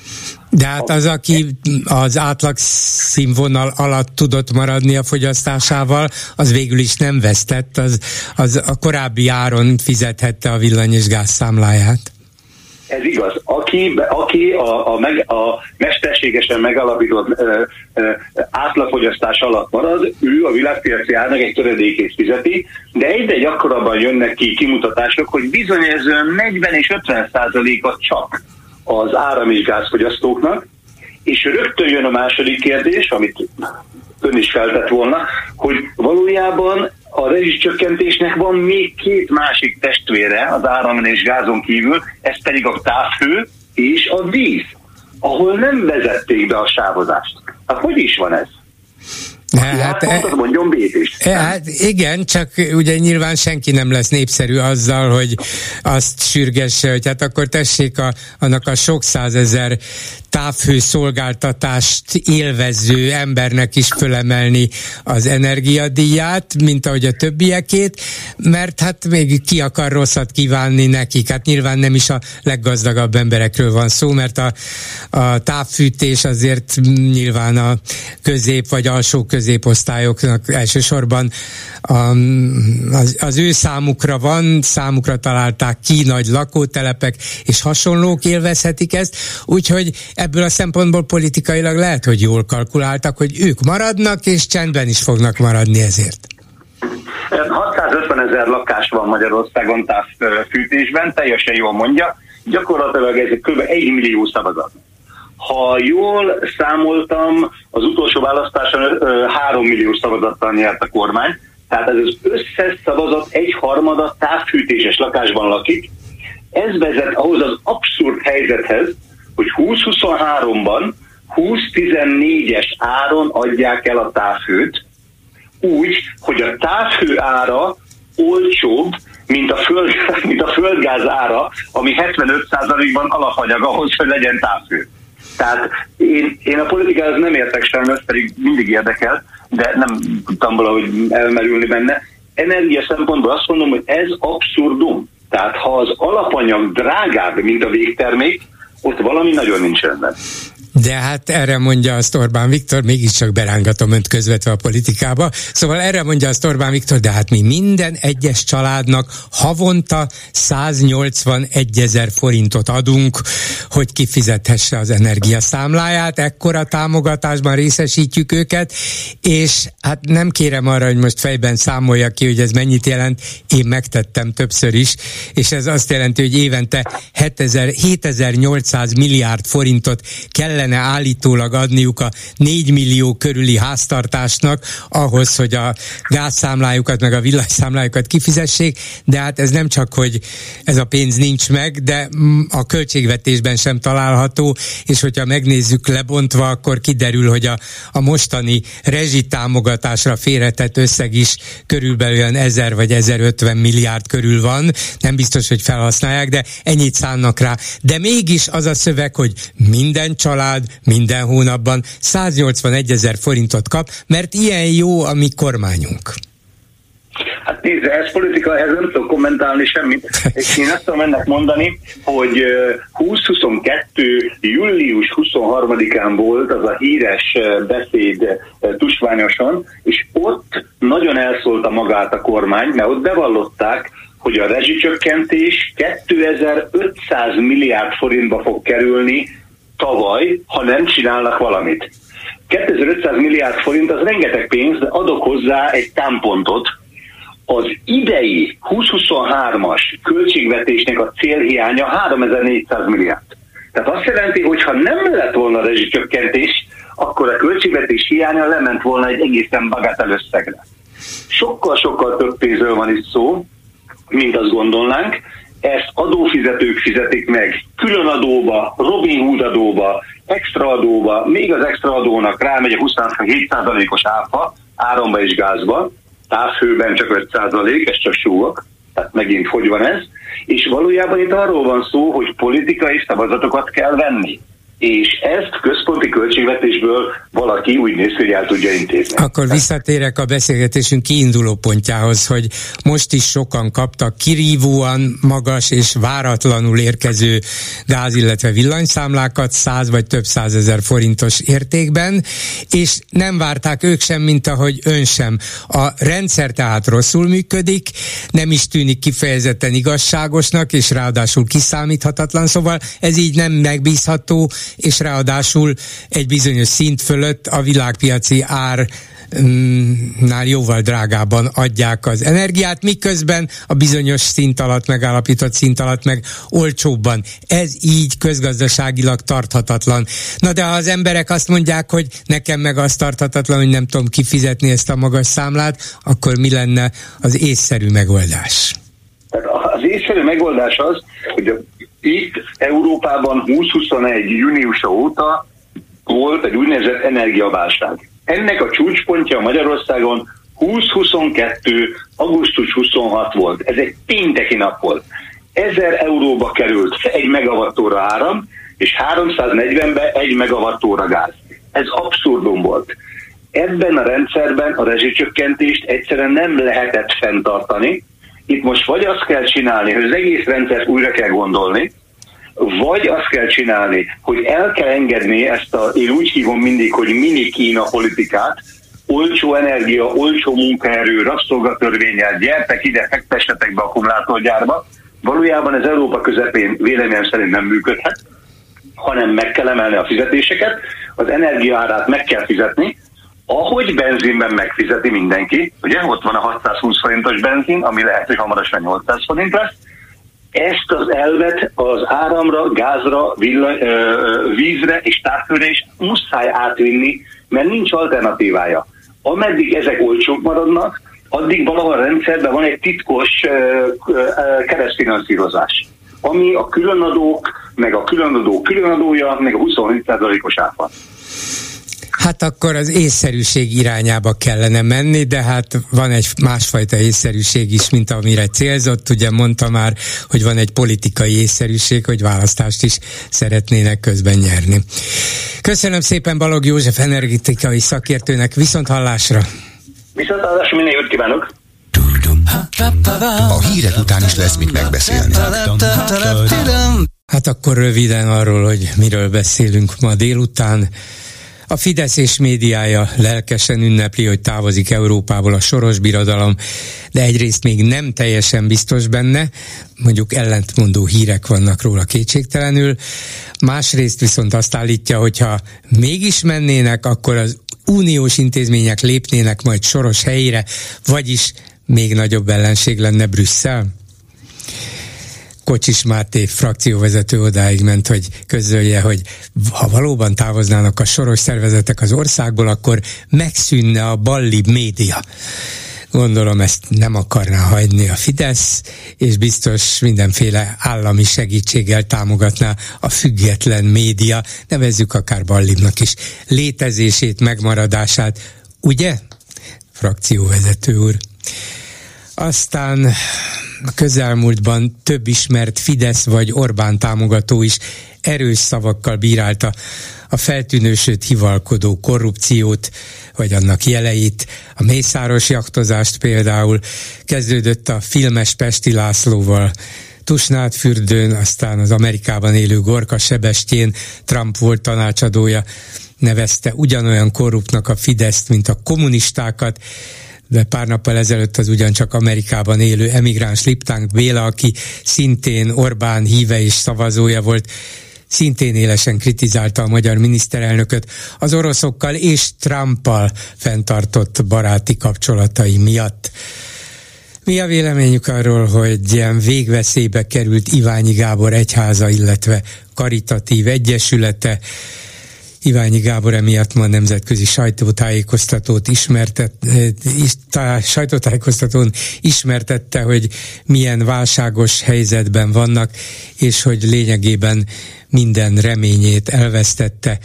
De hát az, aki az átlag színvonal alatt tudott maradni a fogyasztásával, az végül is nem vesztett, az, az a korábbi áron fizethette a villany és gáz számláját. Ez igaz. Aki, aki a, a, meg, a mesterségesen megalapított ö, ö, átlagfogyasztás alatt marad, ő a világpiaci árnak egy töredékét fizeti, de egyre gyakorabban jönnek ki kimutatások, hogy bizony ez 40 és 50 százaléka csak az áram és gázfogyasztóknak, és rögtön jön a második kérdés, amit ön is feltett volna, hogy valójában a rezsicsökkentésnek van még két másik testvére az áramon és gázon kívül, ez pedig a távhő és a víz, ahol nem vezették be a sávozást. Hát hogy is van ez? Hát, hát, e, mondjon E, hát igen, csak ugye nyilván senki nem lesz népszerű azzal, hogy azt sürgesse, hogy hát akkor tessék a, annak a sok százezer távhőszolgáltatást élvező embernek is fölemelni az energiadíját, mint ahogy a többiekét, mert hát még ki akar rosszat kívánni nekik. Hát nyilván nem is a leggazdagabb emberekről van szó, mert a, a távfűtés azért nyilván a közép vagy alsó középosztályoknak elsősorban a, az, az ő számukra van, számukra találták ki nagy lakótelepek, és hasonlók élvezhetik ezt, úgyhogy ebből a szempontból politikailag lehet, hogy jól kalkuláltak, hogy ők maradnak, és csendben is fognak maradni ezért. 650 ezer lakás van Magyarországon távfűtésben, teljesen jól mondja, gyakorlatilag ez kb. 1 millió szavazat. Ha jól számoltam, az utolsó választáson 3 millió szavazattal nyert a kormány, tehát ez az összes szavazat egy harmada távfűtéses lakásban lakik. Ez vezet ahhoz az abszurd helyzethez, hogy 2023-ban 20-14-es áron adják el a távhőt, úgy, hogy a távhő ára olcsóbb, mint a, föld, mint a földgáz ára, ami 75%-ban alapanyag ahhoz, hogy legyen távhő. Tehát én, én a politikához nem értek sem, ez pedig mindig érdekel, de nem tudtam valahogy elmerülni benne. Energia szempontból azt mondom, hogy ez abszurdum. Tehát ha az alapanyag drágább, mint a végtermék, ott valami nagyon nincs rendben. De hát erre mondja azt Orbán Viktor, mégiscsak berángatom önt közvetve a politikába. Szóval erre mondja azt Orbán Viktor, de hát mi minden egyes családnak havonta 181 ezer forintot adunk, hogy kifizethesse az energiaszámláját, ekkora támogatásban részesítjük őket, és hát nem kérem arra, hogy most fejben számolja ki, hogy ez mennyit jelent, én megtettem többször is, és ez azt jelenti, hogy évente 7000, 7800 milliárd forintot kellene kellene állítólag adniuk a 4 millió körüli háztartásnak ahhoz, hogy a gázszámlájukat meg a villanyszámlájukat kifizessék, de hát ez nem csak, hogy ez a pénz nincs meg, de a költségvetésben sem található, és hogyha megnézzük lebontva, akkor kiderül, hogy a, a mostani rezsitámogatásra félretett összeg is körülbelül olyan 1000 vagy 1050 milliárd körül van, nem biztos, hogy felhasználják, de ennyit szánnak rá. De mégis az a szöveg, hogy minden család család minden hónapban 181 ezer forintot kap, mert ilyen jó a mi kormányunk. Hát nézd, ez politika, ehhez nem tudok kommentálni semmit. És én azt tudom ennek mondani, hogy 2022. július 23-án volt az a híres beszéd tusványosan, és ott nagyon elszólta magát a kormány, mert ott bevallották, hogy a rezsicsökkentés 2500 milliárd forintba fog kerülni tavaly, ha nem csinálnak valamit. 2500 milliárd forint az rengeteg pénz, de adok hozzá egy támpontot. Az idei 2023-as költségvetésnek a célhiánya 3400 milliárd. Tehát azt jelenti, hogy ha nem lett volna rezsicsökkentés, akkor a költségvetés hiánya lement volna egy egészen bagatel összegre. Sokkal-sokkal több pénzről van itt szó, mint azt gondolnánk, ezt adófizetők fizetik meg, külön adóba, Robin Hood adóba, extra adóba, még az extra adónak rámegy a 27%-os áfa, áramba és gázba, távhőben csak 5%, ez csak súgok, tehát megint hogy van ez, és valójában itt arról van szó, hogy politikai szavazatokat kell venni. És ezt központi költségvetésből valaki úgy néz, hogy el tudja intézni. Akkor visszatérek a beszélgetésünk kiinduló pontjához, hogy most is sokan kaptak kirívóan magas és váratlanul érkező gáz, illetve villanyszámlákat 100 vagy több százezer forintos értékben, és nem várták ők sem, mint ahogy ön sem. A rendszer tehát rosszul működik, nem is tűnik kifejezetten igazságosnak, és ráadásul kiszámíthatatlan, szóval ez így nem megbízható, és ráadásul egy bizonyos szint fölött a világpiaci ár nál jóval drágában adják az energiát, miközben a bizonyos szint alatt megállapított szint alatt meg olcsóbban. Ez így közgazdaságilag tarthatatlan. Na de ha az emberek azt mondják, hogy nekem meg az tarthatatlan, hogy nem tudom kifizetni ezt a magas számlát, akkor mi lenne az észszerű megoldás? Az észszerű megoldás az, hogy itt Európában 2021. júniusa óta volt egy úgynevezett energiaválság. Ennek a csúcspontja Magyarországon 2022. augusztus 26 volt. Ez egy pénteki nap volt. 1000 euróba került egy megawattóra áram, és 340-be egy megawattóra gáz. Ez abszurdum volt. Ebben a rendszerben a rezsicsökkentést egyszerűen nem lehetett fenntartani, itt most vagy azt kell csinálni, hogy az egész rendszert újra kell gondolni, vagy azt kell csinálni, hogy el kell engedni ezt a, én úgy hívom mindig, hogy mini Kína politikát, olcsó energia, olcsó munkaerő, rabszolgatörvényel, gyertek ide, fektessetek be akkumulátorgyárba. Valójában ez Európa közepén véleményem szerint nem működhet, hanem meg kell emelni a fizetéseket, az energiaárát meg kell fizetni, ahogy benzinben megfizeti mindenki, ugye, ott van a 620 forintos benzin, ami lehet, hogy hamarosan 800 forint lesz, ezt az elvet az áramra, gázra, villany, vízre és távfőre is muszáj átvinni, mert nincs alternatívája. Ameddig ezek olcsók maradnak, addig valahol a rendszerben van egy titkos keresztfinanszírozás, ami a különadók, meg a különadó különadója, meg a 27%-os áfa. Hát akkor az észszerűség irányába kellene menni, de hát van egy másfajta észszerűség is, mint amire célzott. Ugye mondta már, hogy van egy politikai észszerűség, hogy választást is szeretnének közben nyerni. Köszönöm szépen Balog József energetikai szakértőnek, viszont hallásra! Viszont hallásra, minél jót kívánok! A hírek után is lesz mit megbeszélni. Hát akkor röviden arról, hogy miről beszélünk ma délután. A Fidesz és médiája lelkesen ünnepli, hogy távozik Európából a soros birodalom, de egyrészt még nem teljesen biztos benne, mondjuk ellentmondó hírek vannak róla kétségtelenül, másrészt viszont azt állítja, hogyha mégis mennének, akkor az uniós intézmények lépnének majd soros helyére, vagyis még nagyobb ellenség lenne Brüsszel? Kocsis Máté frakcióvezető odáig ment, hogy közölje, hogy ha valóban távoznának a soros szervezetek az országból, akkor megszűnne a balli média. Gondolom ezt nem akarná hagyni a Fidesz, és biztos mindenféle állami segítséggel támogatná a független média, nevezzük akár Ballibnak is, létezését, megmaradását. Ugye, frakcióvezető úr? Aztán a közelmúltban több ismert Fidesz vagy Orbán támogató is erős szavakkal bírálta a feltűnő, sőt hivalkodó korrupciót, vagy annak jeleit, a mészáros jaktozást például, kezdődött a filmes Pesti Lászlóval, Tusnád fürdőn, aztán az Amerikában élő Gorka Sebestyén, Trump volt tanácsadója, nevezte ugyanolyan korruptnak a Fideszt, mint a kommunistákat, de pár nappal ezelőtt az ugyancsak Amerikában élő emigráns Liptánk Béla, aki szintén Orbán híve és szavazója volt, szintén élesen kritizálta a magyar miniszterelnököt az oroszokkal és Trumpal fenntartott baráti kapcsolatai miatt. Mi a véleményük arról, hogy ilyen végveszélybe került Iványi Gábor egyháza, illetve karitatív egyesülete, Iványi Gábor emiatt ma nemzetközi sajtótájékoztatót ismertet, eh, sajtótájékoztatón ismertette, hogy milyen válságos helyzetben vannak, és hogy lényegében minden reményét elvesztette.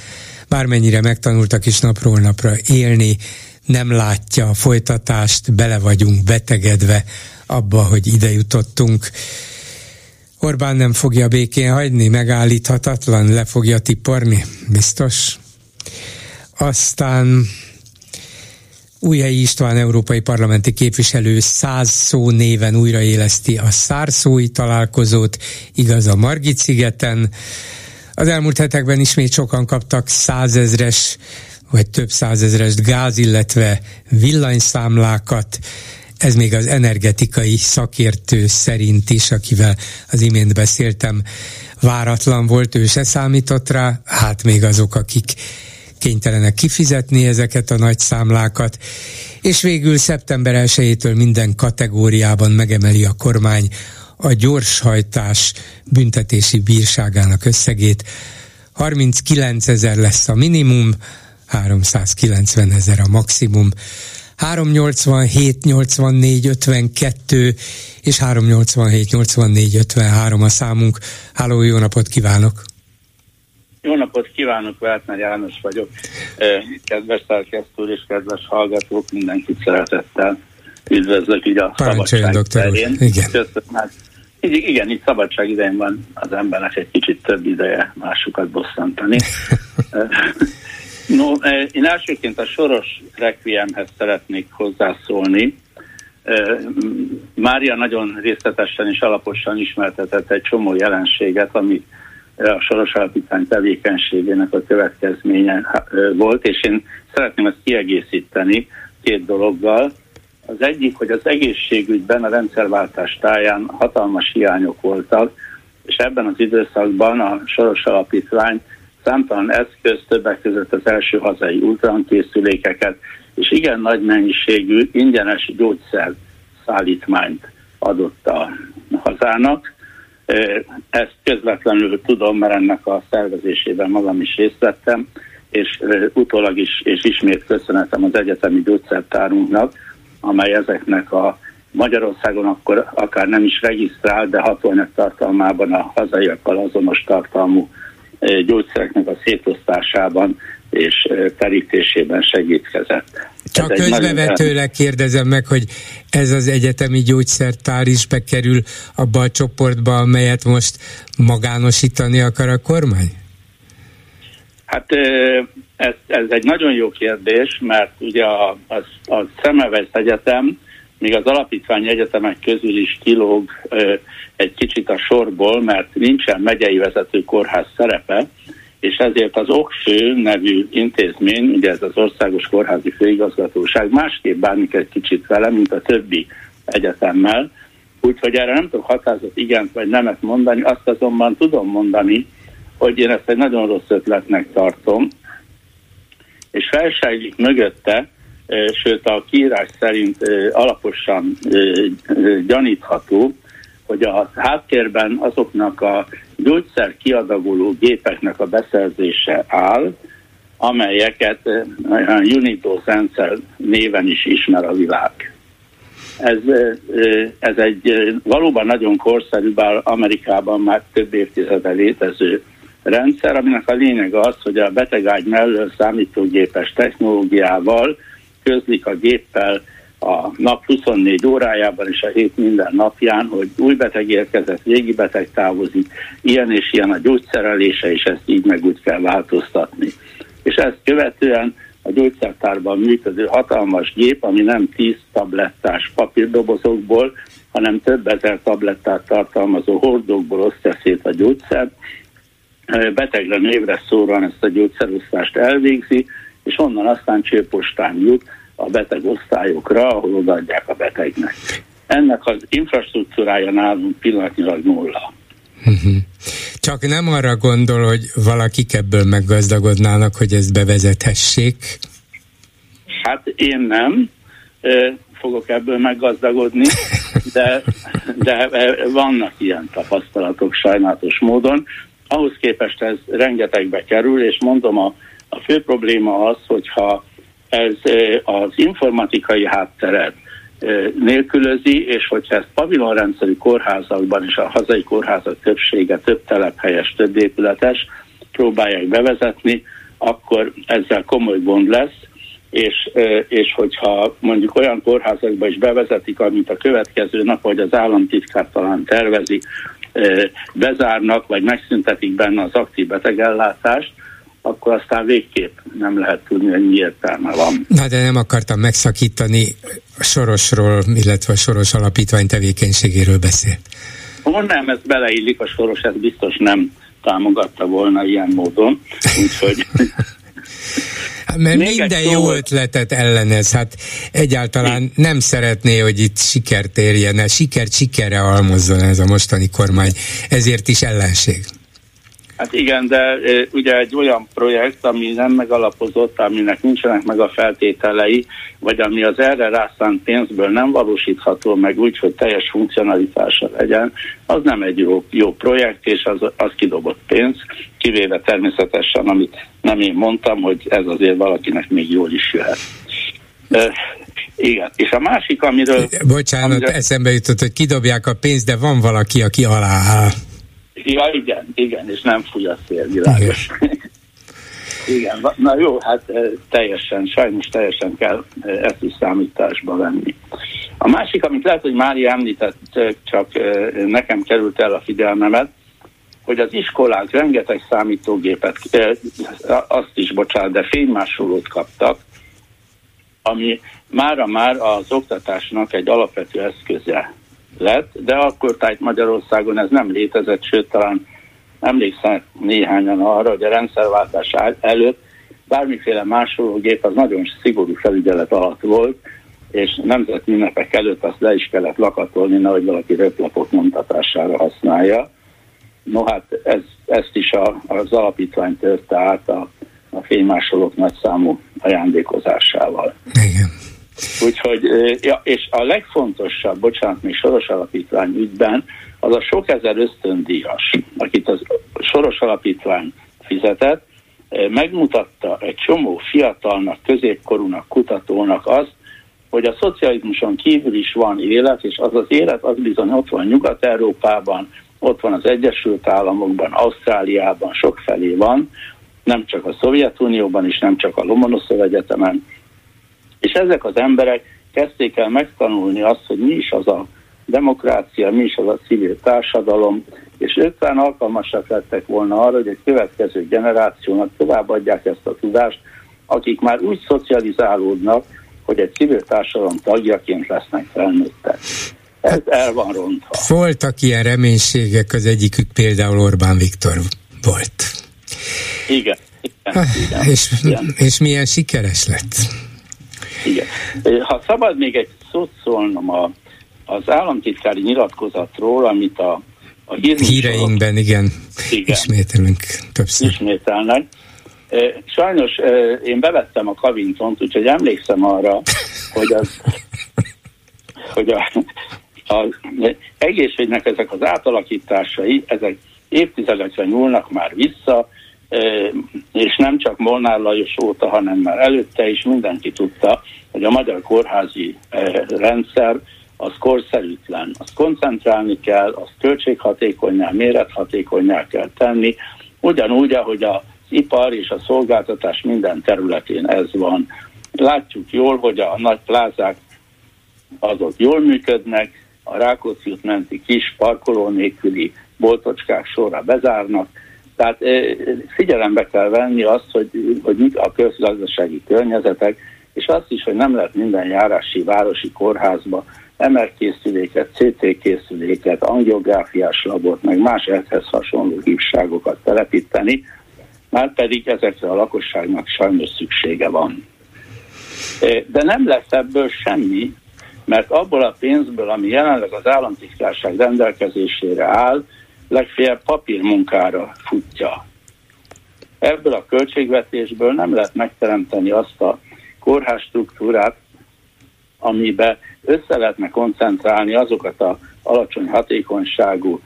Bármennyire megtanultak is napról napra élni, nem látja a folytatást, bele vagyunk betegedve abba, hogy ide jutottunk Orbán nem fogja békén hagyni, megállíthatatlan, le fogja tiporni, biztos. Aztán Újhelyi István európai parlamenti képviselő száz szó néven újraéleszti a szárszói találkozót, igaz a Margit szigeten. Az elmúlt hetekben ismét sokan kaptak százezres vagy több százezres gáz, illetve villanyszámlákat. Ez még az energetikai szakértő szerint is, akivel az imént beszéltem, váratlan volt, ő se számított rá, hát még azok, akik kénytelenek kifizetni ezeket a nagy számlákat, és végül szeptember 1-től minden kategóriában megemeli a kormány a gyorshajtás büntetési bírságának összegét. 39 ezer lesz a minimum, 390 ezer a maximum. 387 84 52 és 387 84 53 a számunk. Háló, jó napot kívánok! Jó napot kívánok, Vertner János vagyok. Kedves szerkesztő és kedves hallgatók, mindenkit szeretettel üdvözlök így a Parancsoljon, szabadság úr. Igen. Köszönöm. Hát, így, igen, itt szabadság idején van az embernek egy kicsit több ideje másokat bosszantani. no, én elsőként a Soros Requiemhez szeretnék hozzászólni. Mária nagyon részletesen és alaposan ismertetett egy csomó jelenséget, ami a Soros Alapítvány tevékenységének a következménye volt, és én szeretném ezt kiegészíteni két dologgal. Az egyik, hogy az egészségügyben a rendszerváltás táján hatalmas hiányok voltak, és ebben az időszakban a Soros Alapítvány számtalan eszköz, többek között az első hazai ultrankészülékeket, és igen nagy mennyiségű ingyenes gyógyszer szállítmányt adott a hazának. Ezt közvetlenül tudom, mert ennek a szervezésében magam is részt vettem, és utólag is, és ismét köszönetem az egyetemi gyógyszertárunknak, amely ezeknek a Magyarországon akkor akár nem is regisztrál, de hatóanyag tartalmában a hazaiakkal azonos tartalmú gyógyszereknek a szétosztásában és terítésében segítkezett. Csak közbevetőleg nagyon... kérdezem meg, hogy ez az egyetemi gyógyszertár is bekerül abba a csoportba, amelyet most magánosítani akar a kormány? Hát ez, ez egy nagyon jó kérdés, mert ugye a, a, a Szemelweis Egyetem, még az alapítvány egyetemek közül is kilóg egy kicsit a sorból, mert nincsen megyei vezető kórház szerepe, és ezért az OKFő nevű intézmény, ugye ez az Országos Kórházi Főigazgatóság másképp bánik egy kicsit vele, mint a többi egyetemmel, úgyhogy erre nem tudok határozott igent vagy nemet mondani, azt azonban tudom mondani, hogy én ezt egy nagyon rossz ötletnek tartom, és felságyik mögötte, sőt a kiírás szerint alaposan gyanítható, hogy a háttérben azoknak a gyógyszer kiadagoló gépeknek a beszerzése áll, amelyeket a Unitos rendszer néven is ismer a világ. Ez, ez egy valóban nagyon korszerű, bár Amerikában már több évtizede létező rendszer, aminek a lényeg az, hogy a betegágy mellől számítógépes technológiával közlik a géppel a nap 24 órájában és a hét minden napján, hogy új beteg érkezett, régi beteg távozik, ilyen és ilyen a gyógyszerelése, és ezt így meg úgy kell változtatni. És ezt követően a gyógyszertárban működő hatalmas gép, ami nem 10 tablettás papírdobozokból, hanem több ezer tablettát tartalmazó hordókból osztja szét a gyógyszert, betegre névre szóran ezt a gyógyszerosztást elvégzi, és onnan aztán csőpostán jut a beteg osztályokra, ahol odaadják a betegnek. Ennek az infrastruktúrája nálunk pillanatnyilag nulla. Mhm. Csak nem arra gondol, hogy valakik ebből meggazdagodnának, hogy ezt bevezethessék? Hát én nem fogok ebből meggazdagodni, de, de vannak ilyen tapasztalatok sajnálatos módon. Ahhoz képest ez rengetegbe kerül, és mondom, a, a fő probléma az, hogyha ez az informatikai hátteret nélkülözi, és hogyha ezt pavilonrendszerű kórházakban és a hazai kórházak többsége több telephelyes, több épületes próbálják bevezetni, akkor ezzel komoly gond lesz, és, és hogyha mondjuk olyan kórházakba is bevezetik, amit a következő nap, vagy az államtitkár talán tervezi, bezárnak, vagy megszüntetik benne az aktív betegellátást, akkor aztán végképp nem lehet tudni, hogy mi értelme van. Na, de nem akartam megszakítani Sorosról, illetve a Soros Alapítvány tevékenységéről beszélt. Oh, nem, ez beleillik, a Soros ez biztos nem támogatta volna ilyen módon, úgyhogy... Mert Még minden jó ötletet ellenez, hát egyáltalán nem szeretné, hogy itt sikert érjen, sikert sikerre almozzon ez a mostani kormány, ezért is ellenség. Hát igen, de ugye egy olyan projekt, ami nem megalapozott, aminek nincsenek meg a feltételei, vagy ami az erre rászánt pénzből nem valósítható meg úgy, hogy teljes funkcionalitása legyen, az nem egy jó, jó projekt, és az, az kidobott pénz, kivéve természetesen, amit nem én mondtam, hogy ez azért valakinek még jól is jöhet. De, igen, és a másik, amiről... Bocsánat, amiről, eszembe jutott, hogy kidobják a pénzt, de van valaki, aki alá áll. Ja, igen, igen, és nem fúj a szél, világos. Igen, na jó, hát teljesen, sajnos teljesen kell ezt is számításba venni. A másik, amit lehet, hogy Mári említett, csak nekem került el a figyelmemet, hogy az iskolák rengeteg számítógépet, azt is, bocsánat, de fénymásolót kaptak, ami mára már az oktatásnak egy alapvető eszköze lett, de akkor tájt Magyarországon ez nem létezett, sőt talán emlékszem néhányan arra, hogy a rendszerváltás előtt bármiféle másológép az nagyon szigorú felügyelet alatt volt, és nemzeti ünnepek előtt azt le is kellett lakatolni, nehogy valaki röplapok nyomtatására használja. No hát ez, ezt is a, az alapítvány törte át a, a fénymásolók nagy számú ajándékozásával. Igen. Úgyhogy, ja, és a legfontosabb, bocsánat, még Soros Alapítvány ügyben, az a sok ezer ösztöndíjas, akit az Soros Alapítvány fizetett, megmutatta egy csomó fiatalnak, középkorúnak, kutatónak azt, hogy a szocializmuson kívül is van élet, és az az élet az bizony ott van Nyugat-Európában, ott van az Egyesült Államokban, Ausztráliában, sokfelé van, nem csak a Szovjetunióban is, nem csak a Lomonoszov Egyetemen, és ezek az emberek kezdték el megtanulni azt, hogy mi is az a demokrácia, mi is az a civil társadalom, és ők talán alkalmasak lettek volna arra, hogy egy következő generációnak továbbadják ezt a tudást, akik már úgy szocializálódnak, hogy egy civil társadalom tagjaként lesznek felnőttek. Ez el van rontva. Voltak ilyen reménységek, az egyikük például Orbán Viktor volt. Igen. igen, igen és, igen. és milyen sikeres lett? Igen. Ha szabad még egy szót szólnom a, az államtitkári nyilatkozatról, amit a, a híreinkben, igen, igen, ismételünk többször. Ismételnek. Sajnos én bevettem a Kavintont, úgyhogy emlékszem arra, hogy az hogy a, a egészségnek ezek az átalakításai, ezek évtizedekre nyúlnak már vissza, és nem csak Molnár Lajos óta, hanem már előtte is mindenki tudta, hogy a magyar kórházi rendszer az korszerűtlen. Azt koncentrálni kell, azt költséghatékonyá, mérethatékonyá kell tenni, ugyanúgy, ahogy az ipar és a szolgáltatás minden területén ez van. Látjuk jól, hogy a nagy plázák azok jól működnek, a Rákóczi menti kis parkoló nélküli boltocskák sorra bezárnak, tehát figyelembe kell venni azt, hogy, hogy mik a közgazdasági környezetek, és azt is, hogy nem lehet minden járási városi kórházba MR készüléket, CT készüléket, angiográfiás labort, meg más ehhez hasonló hívságokat telepíteni, már pedig ezekre a lakosságnak sajnos szüksége van. De nem lesz ebből semmi, mert abból a pénzből, ami jelenleg az államtitkárság rendelkezésére áll, legfeljebb papírmunkára futja. Ebből a költségvetésből nem lehet megteremteni azt a kórház struktúrát, amibe össze lehetne koncentrálni azokat a alacsony hatékonyságú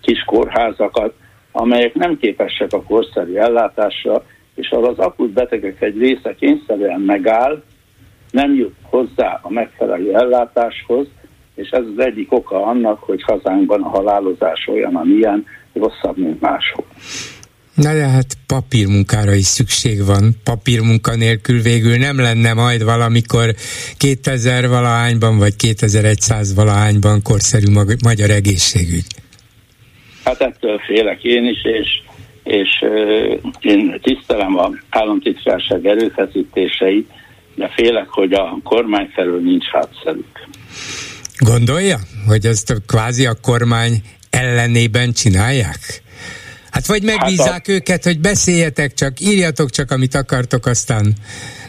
kis kórházakat, amelyek nem képesek a korszerű ellátásra, és ahol az akut betegek egy része kényszerűen megáll, nem jut hozzá a megfelelő ellátáshoz, és ez az egyik oka annak, hogy hazánkban a halálozás olyan, amilyen, rosszabb, mint máshol. Na de hát papírmunkára is szükség van. Papírmunka nélkül végül nem lenne majd valamikor 2000 valahányban vagy 2100 valahányban korszerű magyar egészségügy. Hát ettől félek én is, és, és én tisztelem a államtitkárság erőfeszítéseit, de félek, hogy a kormány felől nincs hátszerük. Gondolja, hogy ezt kvázi a kormány ellenében csinálják? Hát vagy megbízzák hát a... őket, hogy beszéljetek csak, írjatok csak, amit akartok, aztán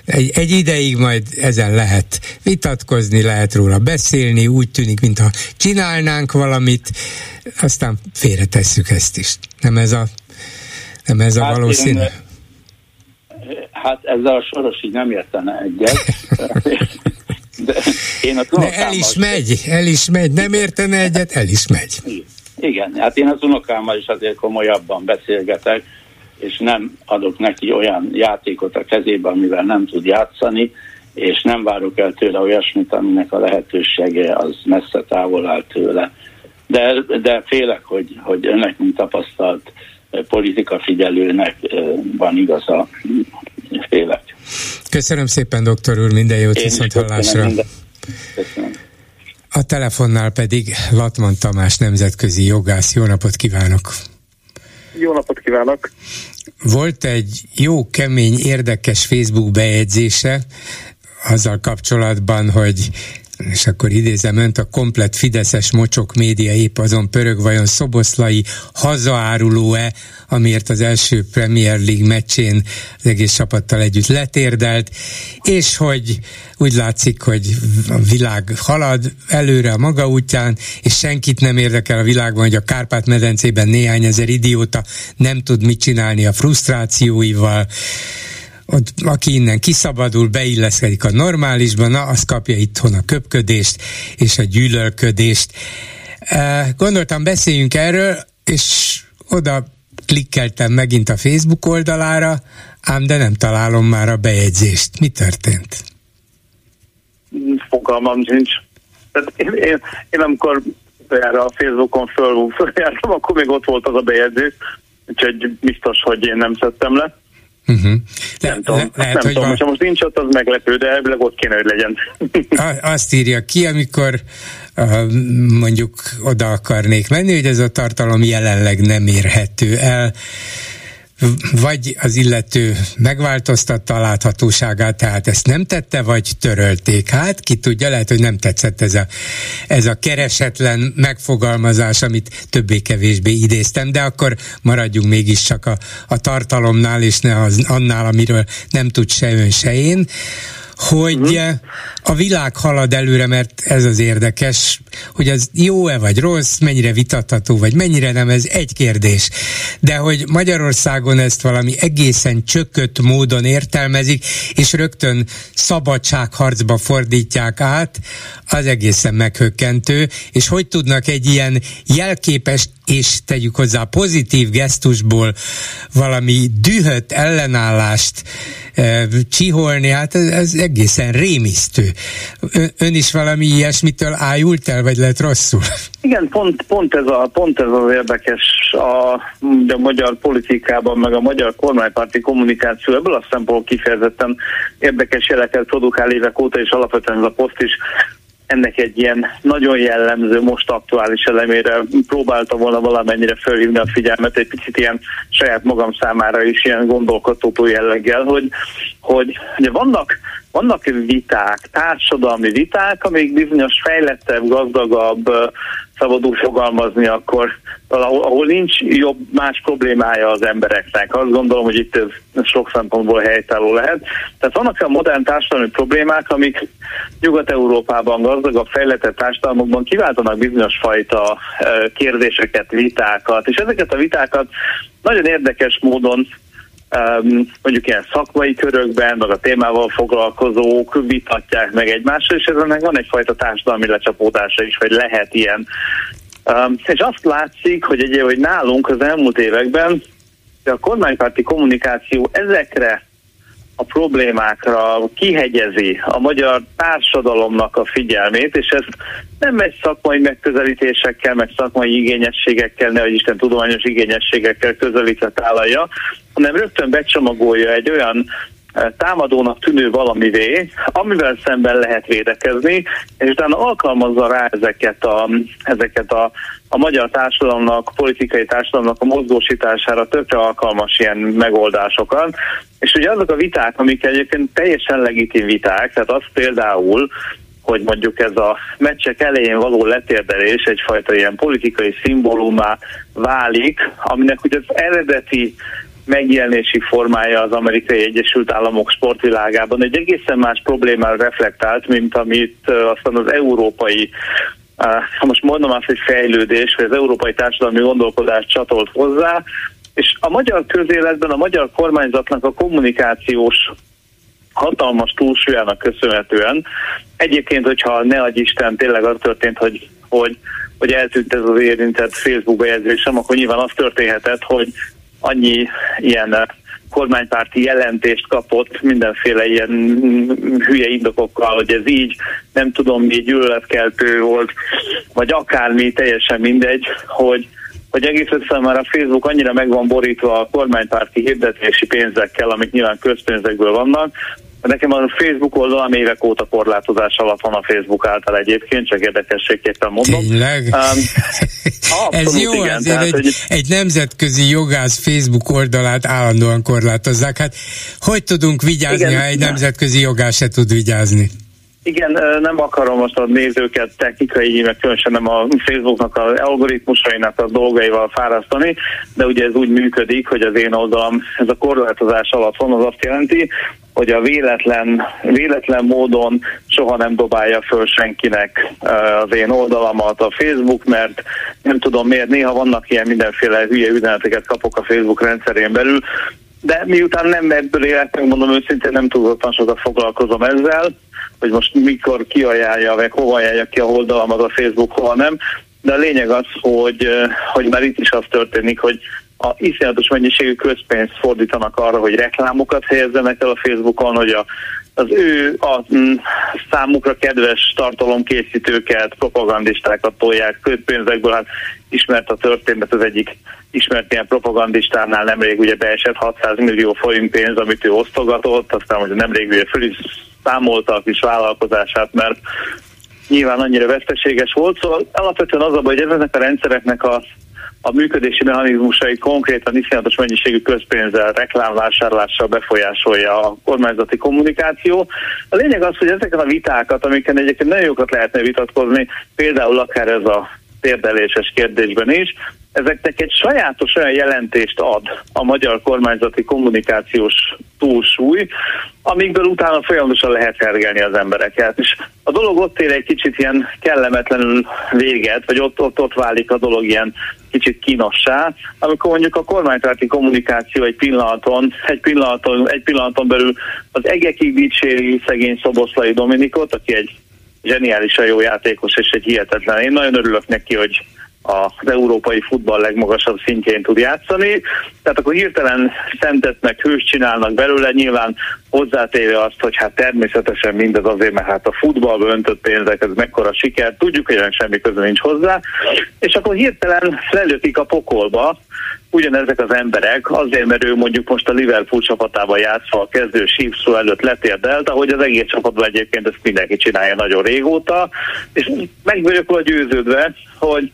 egy, egy ideig majd ezen lehet vitatkozni, lehet róla beszélni, úgy tűnik, mintha csinálnánk valamit, aztán félretesszük ezt is. Nem ez a, nem ez a hát valószínű? Én, hát ezzel a soros így nem értene egyet. De, én a De el is megy, el is megy, nem értene egyet, el is megy. Igen, hát én az unokámmal is azért komolyabban beszélgetek, és nem adok neki olyan játékot a kezébe, amivel nem tud játszani, és nem várok el tőle olyasmit, aminek a lehetősége az messze távol áll tőle. De, de félek, hogy, hogy önnek, mint tapasztalt politika figyelőnek van igaza, félek. Köszönöm szépen, doktor úr, minden jót, viszont hallásra. Köszönöm. A telefonnál pedig Latman Tamás nemzetközi jogász. Jó napot kívánok! Jó napot kívánok! Volt egy jó, kemény, érdekes Facebook bejegyzése azzal kapcsolatban, hogy és akkor idézem önt, a komplet fideszes mocsok média épp azon pörög, vajon Szoboszlai hazaáruló-e, amiért az első Premier League meccsén az egész csapattal együtt letérdelt, és hogy úgy látszik, hogy a világ halad előre a maga útján, és senkit nem érdekel a világban, hogy a Kárpát-medencében néhány ezer idióta nem tud mit csinálni a frusztrációival, ott, aki innen kiszabadul, beilleszkedik a normálisba, na, az kapja itthon a köpködést és a gyűlölködést. Gondoltam, beszéljünk erről, és oda klikkeltem megint a Facebook oldalára, ám de nem találom már a bejegyzést. Mi történt? Fogalmam nincs. Tehát én, én, én amikor erre a Facebookon föl, följártam, akkor még ott volt az a bejegyzés, úgyhogy biztos, hogy én nem szedtem le. Uh-huh. Le, nem tudom, le, lehet, nem hogy tudom, van... ha most nincs ott, az meglepő, de elvileg ott kéne, hogy legyen. Azt írja ki, amikor mondjuk oda akarnék menni, hogy ez a tartalom jelenleg nem érhető el vagy az illető megváltoztatta a láthatóságát, tehát ezt nem tette, vagy törölték. Hát ki tudja, lehet, hogy nem tetszett ez a, ez a keresetlen megfogalmazás, amit többé-kevésbé idéztem, de akkor maradjunk mégiscsak a, a tartalomnál, és ne az, annál, amiről nem tud se ön, se én hogy uh-huh. a világ halad előre, mert ez az érdekes, hogy az jó-e vagy rossz, mennyire vitatható, vagy mennyire nem, ez egy kérdés. De hogy Magyarországon ezt valami egészen csökött módon értelmezik, és rögtön szabadságharcba fordítják át, az egészen meghökkentő, és hogy tudnak egy ilyen jelképes és tegyük hozzá pozitív gesztusból valami dühött ellenállást e, csiholni, hát ez, ez egészen rémisztő. Ön, is valami ilyesmitől ájult el, vagy lett rosszul? Igen, pont, pont, ez, a, pont ez az érdekes a, a magyar politikában, meg a magyar kormánypárti kommunikáció ebből a szempontból kifejezetten érdekes jeleket produkál évek óta, és alapvetően ez a poszt is ennek egy ilyen nagyon jellemző, most aktuális elemére próbálta volna valamennyire felhívni a figyelmet, egy picit ilyen saját magam számára is ilyen gondolkodható jelleggel, hogy, hogy ugye vannak, vannak viták, társadalmi viták, amik bizonyos fejlettebb, gazdagabb, szabadul fogalmazni, akkor ahol, ahol nincs jobb más problémája az embereknek. Azt gondolom, hogy itt ez sok szempontból helytálló lehet. Tehát vannak olyan modern társadalmi problémák, amik Nyugat-Európában gazdagabb, fejlettebb társadalmakban kiváltanak bizonyos fajta kérdéseket, vitákat, és ezeket a vitákat nagyon érdekes módon mondjuk ilyen szakmai körökben, meg a témával foglalkozók vitatják meg egymással, és ezen van egyfajta társadalmi lecsapódása is, vagy lehet ilyen. És azt látszik, hogy egy hogy nálunk az elmúlt években a kormánypárti kommunikáció ezekre a problémákra kihegyezi a magyar társadalomnak a figyelmét, és ezt nem egy szakmai megközelítésekkel, meg szakmai igényességekkel, nehogy Isten tudományos igényességekkel közelítve tálalja, hanem rögtön becsomagolja egy olyan támadónak tűnő valamivé, amivel szemben lehet védekezni, és utána alkalmazza rá ezeket a, ezeket a, a magyar társadalomnak, politikai társadalomnak a mozgósítására tökre alkalmas ilyen megoldásokat. És ugye azok a viták, amik egyébként teljesen legitim viták, tehát az például, hogy mondjuk ez a meccsek elején való letérdelés egyfajta ilyen politikai szimbólumá válik, aminek ugye az eredeti megjelenési formája az amerikai Egyesült Államok sportvilágában egy egészen más problémára reflektált, mint amit aztán az európai ha most mondom azt, hogy fejlődés, vagy az európai társadalmi gondolkodás csatolt hozzá, és a magyar közéletben a magyar kormányzatnak a kommunikációs hatalmas túlsúlyának köszönhetően. Egyébként, hogyha ne adj Isten, tényleg az történt, hogy, hogy, hogy eltűnt ez az érintett Facebook bejegyzésem, akkor nyilván az történhetett, hogy annyi ilyen eh, kormánypárti jelentést kapott mindenféle ilyen hülye indokokkal, hogy ez így, nem tudom, mi gyűlöletkeltő volt, vagy akármi, teljesen mindegy, hogy hogy egész egyszerűen már a Facebook annyira meg van borítva a kormánypárti hirdetési pénzekkel, amik nyilván közpénzekből vannak, Nekem a Facebook oldalam évek óta korlátozás alatt van a Facebook által egyébként, csak érdekességképpen mondom. Tényleg? Um, Ez jó, igen, azért tehát, egy, hogy... egy nemzetközi jogász Facebook oldalát állandóan korlátozzák. Hát hogy tudunk vigyázni, igen, ha egy nemzetközi jogász se tud vigyázni? Igen, nem akarom most a nézőket technikai, meg különösen nem a Facebooknak az algoritmusainak a dolgaival fárasztani, de ugye ez úgy működik, hogy az én oldalam ez a korlátozás alatt van, az azt jelenti, hogy a véletlen, véletlen módon soha nem dobálja föl senkinek az én oldalamat a Facebook, mert nem tudom miért, néha vannak ilyen mindenféle hülye üzeneteket kapok a Facebook rendszerén belül, de miután nem ebből élek, megmondom őszintén, nem tudottan sokat foglalkozom ezzel, hogy most mikor kiajánlja, meg hova ajánlja ki a oldalamat a Facebook, hova nem. De a lényeg az, hogy, hogy már itt is az történik, hogy a iszonyatos mennyiségű közpénzt fordítanak arra, hogy reklámokat helyezzenek el a Facebookon, hogy a, az ő a mm, számukra kedves tartalomkészítőket, propagandistákat tolják közpénzekből. Hát ismert a történet, az egyik ismert ilyen propagandistánál nemrég ugye beesett 600 millió forint pénz, amit ő osztogatott, aztán ugye nemrég ugye föl is számolta a kis vállalkozását, mert nyilván annyira veszteséges volt, szóval alapvetően az a baj, hogy ezeknek a rendszereknek a a működési mechanizmusai konkrétan iszonyatos mennyiségű közpénzzel, reklámvásárlással befolyásolja a kormányzati kommunikáció. A lényeg az, hogy ezeken a vitákat, amiken egyébként nagyon jókat lehetne vitatkozni, például akár ez a térdeléses kérdésben is, ezeknek egy sajátos olyan jelentést ad a magyar kormányzati kommunikációs túlsúly, amikből utána folyamatosan lehet hergelni az embereket. És a dolog ott ér egy kicsit ilyen kellemetlenül véget, vagy ott, ott, ott válik a dolog ilyen kicsit kínossá, amikor mondjuk a kormánypárti kommunikáció egy pillanaton, egy pillanaton, egy pillanaton belül az egekig dicséri szegény Szoboszlai Dominikot, aki egy zseniálisan jó játékos és egy hihetetlen. Én nagyon örülök neki, hogy az európai futball legmagasabb szintjén tud játszani. Tehát akkor hirtelen szentet meg hős csinálnak belőle, nyilván hozzátéve azt, hogy hát természetesen mindez azért, mert hát a futballba öntött pénzek, ez mekkora siker, tudjuk, hogy semmi köze nincs hozzá, és akkor hirtelen lelökik a pokolba, ugyanezek az emberek, azért, mert ő mondjuk most a Liverpool csapatában játszva a kezdő sípszó előtt letérdelt, ahogy az egész csapatban egyébként ezt mindenki csinálja nagyon régóta, és meg vagyok győződve, hogy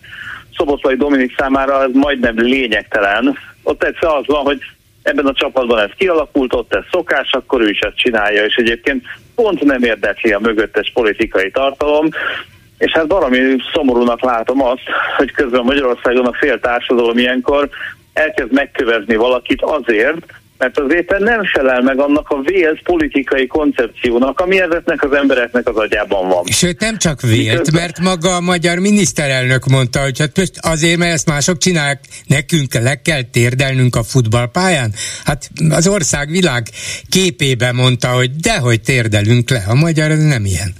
Szoboszlai Dominik számára ez majdnem lényegtelen. Ott egyszer az van, hogy ebben a csapatban ez kialakult, ott ez szokás, akkor ő is ezt csinálja, és egyébként pont nem érdekli a mögöttes politikai tartalom, és hát valami szomorúnak látom azt, hogy közben Magyarországon a fél társadalom ilyenkor elkezd megkövezni valakit azért, mert az éppen nem felel meg annak a vélt politikai koncepciónak, ami ezeknek az embereknek az agyában van. Sőt, nem csak vélt, Miközben... mert maga a magyar miniszterelnök mondta, hogy hát azért, mert ezt mások csinálják, nekünk le kell térdelnünk a futballpályán. Hát az ország világ képében mondta, hogy dehogy térdelünk le, a magyar ez nem ilyen.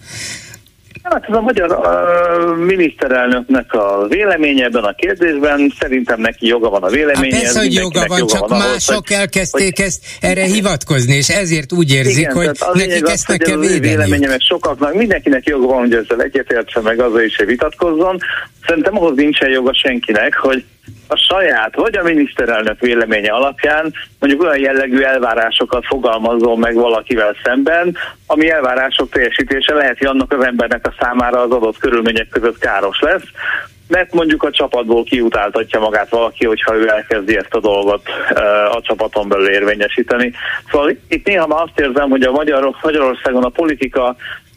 Hát ez a magyar uh, miniszterelnöknek a véleménye ebben a kérdésben, szerintem neki joga van a véleménye. Hát persze, hogy joga van, joga csak van mások ahhoz, elkezdték hogy... ezt erre hivatkozni, és ezért úgy érzik, igen, hogy nekik ezt meg kell védeni. véleménye, meg sokaknak, mindenkinek joga van, hogy ezzel egyetértse, meg azzal is, hogy vitatkozzon. Szerintem ahhoz nincsen joga senkinek, hogy a saját vagy a miniszterelnök véleménye alapján mondjuk olyan jellegű elvárásokat fogalmazzon meg valakivel szemben, ami elvárások teljesítése lehet, hogy annak az embernek a számára az adott körülmények között káros lesz, mert mondjuk a csapatból kiutáltatja magát valaki, hogyha ő elkezdi ezt a dolgot a csapaton belül érvényesíteni. Szóval itt néha már azt érzem, hogy a Magyar, Magyarországon a politika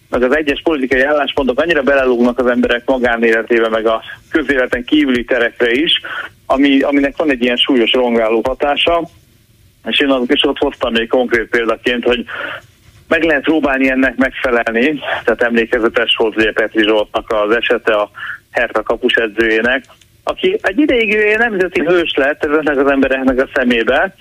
meg az egyes politikai álláspontok annyira belelúgnak az emberek magánéletébe, meg a közéleten kívüli terekre is, ami, aminek van egy ilyen súlyos rongáló hatása, és én azok is ott hoztam még konkrét példaként, hogy meg lehet próbálni ennek megfelelni, tehát emlékezetes volt ugye Petri Zsoltnak az esete a Herta kapus edzőjének, aki egy ideig nemzeti hős lett ezeknek az embereknek a szemébe,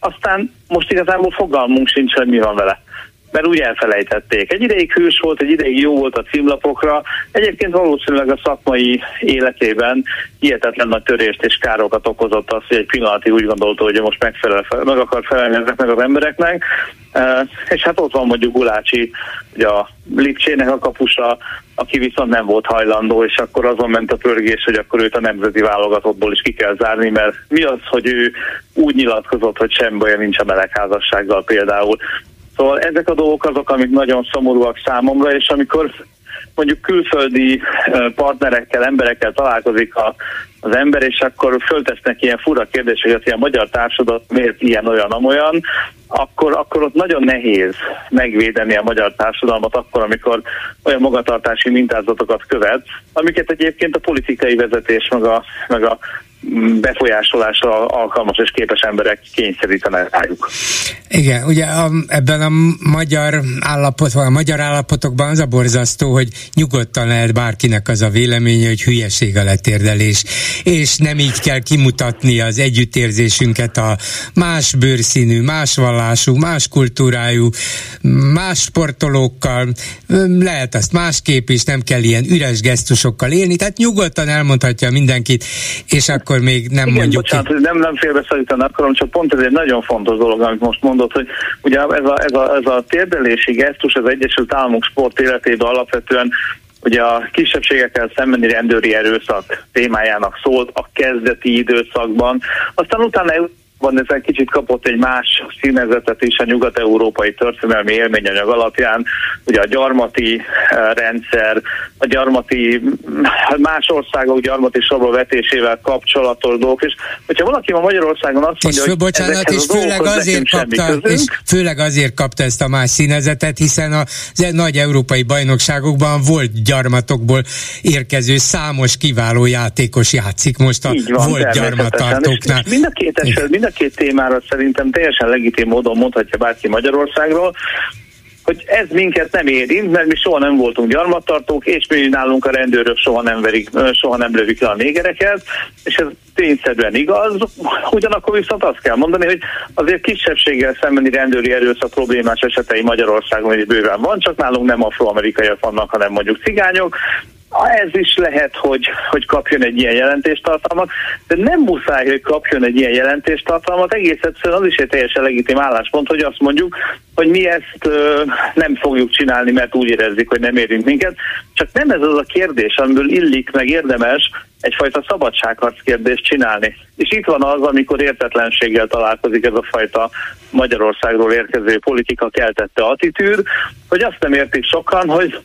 aztán most igazából fogalmunk sincs, hogy mi van vele mert úgy elfelejtették. Egy ideig hős volt, egy ideig jó volt a címlapokra, egyébként valószínűleg a szakmai életében hihetetlen nagy törést és károkat okozott az, hogy egy pillanatig úgy gondolta, hogy most megfelel, meg akar felelni ezeknek az embereknek, és hát ott van mondjuk Gulácsi, ugye a Lipcsének a kapusa, aki viszont nem volt hajlandó, és akkor azon ment a pörgés, hogy akkor őt a nemzeti válogatottból is ki kell zárni, mert mi az, hogy ő úgy nyilatkozott, hogy semmi olyan nincs a melegházassággal például. Szóval ezek a dolgok azok, amik nagyon szomorúak számomra, és amikor mondjuk külföldi partnerekkel, emberekkel találkozik a, az ember, és akkor föltesznek ilyen fura kérdéseket, hogy a magyar társadalom miért ilyen, olyan, amolyan, akkor, akkor ott nagyon nehéz megvédeni a magyar társadalmat akkor, amikor olyan magatartási mintázatokat követ, amiket egyébként a politikai vezetés, meg a, meg a befolyásolásra alkalmas és képes emberek kényszerítenek rájuk. Igen, ugye a, ebben a magyar állapot, vagy a magyar állapotokban az a borzasztó, hogy nyugodtan lehet bárkinek az a véleménye, hogy hülyeség a letérdelés, és nem így kell kimutatni az együttérzésünket a más bőrszínű, más vallású, más kultúrájú, más sportolókkal, lehet azt másképp is, nem kell ilyen üres gesztusokkal élni, tehát nyugodtan elmondhatja mindenkit, és akkor akkor még nem Igen, mondjuk bocsánat, ki. nem, nem félbeszakítani akarom, csak pont ez egy nagyon fontos dolog, amit most mondott, hogy ugye ez a, ez a, ez a térdelési gesztus az Egyesült Államok sport életében alapvetően ugye a kisebbségekkel szembeni rendőri erőszak témájának szólt a kezdeti időszakban, aztán utána van ez egy kicsit kapott egy más színezetet is a nyugat-európai történelmi élményanyag alapján, ugye a gyarmati eh, rendszer, a gyarmati, más országok gyarmati sorba vetésével kapcsolatos dolgok, és hogyha valaki ma Magyarországon azt mondja, és, hogy bocsánat, és főleg azért kapta, és főleg azért kapta ezt a más színezetet, hiszen a nagy európai bajnokságokban volt gyarmatokból érkező számos kiváló játékos játszik most a van, volt gyarmattartóknál. És, és mind a két eset, mind a két témára szerintem teljesen legitim módon mondhatja bárki Magyarországról, hogy ez minket nem érint, mert mi soha nem voltunk gyarmattartók, és mi nálunk a rendőrök soha nem, verik, soha nem lövik le a négereket, és ez tényszerűen igaz. Ugyanakkor viszont azt kell mondani, hogy azért kisebbséggel szembeni rendőri erőszak problémás esetei Magyarországon is bőven van, csak nálunk nem afroamerikaiak vannak, hanem mondjuk cigányok, ez is lehet, hogy, hogy kapjon egy ilyen jelentéstartalmat, de nem muszáj, hogy kapjon egy ilyen jelentéstartalmat, egész egyszerűen az is egy teljesen legitim álláspont, hogy azt mondjuk, hogy mi ezt ö, nem fogjuk csinálni, mert úgy érezzük, hogy nem érünk minket. Csak nem ez az a kérdés, amiből illik, meg érdemes egyfajta szabadságharc kérdést csinálni. És itt van az, amikor értetlenséggel találkozik ez a fajta Magyarországról érkező politika keltette attitűd, hogy azt nem értik sokan, hogy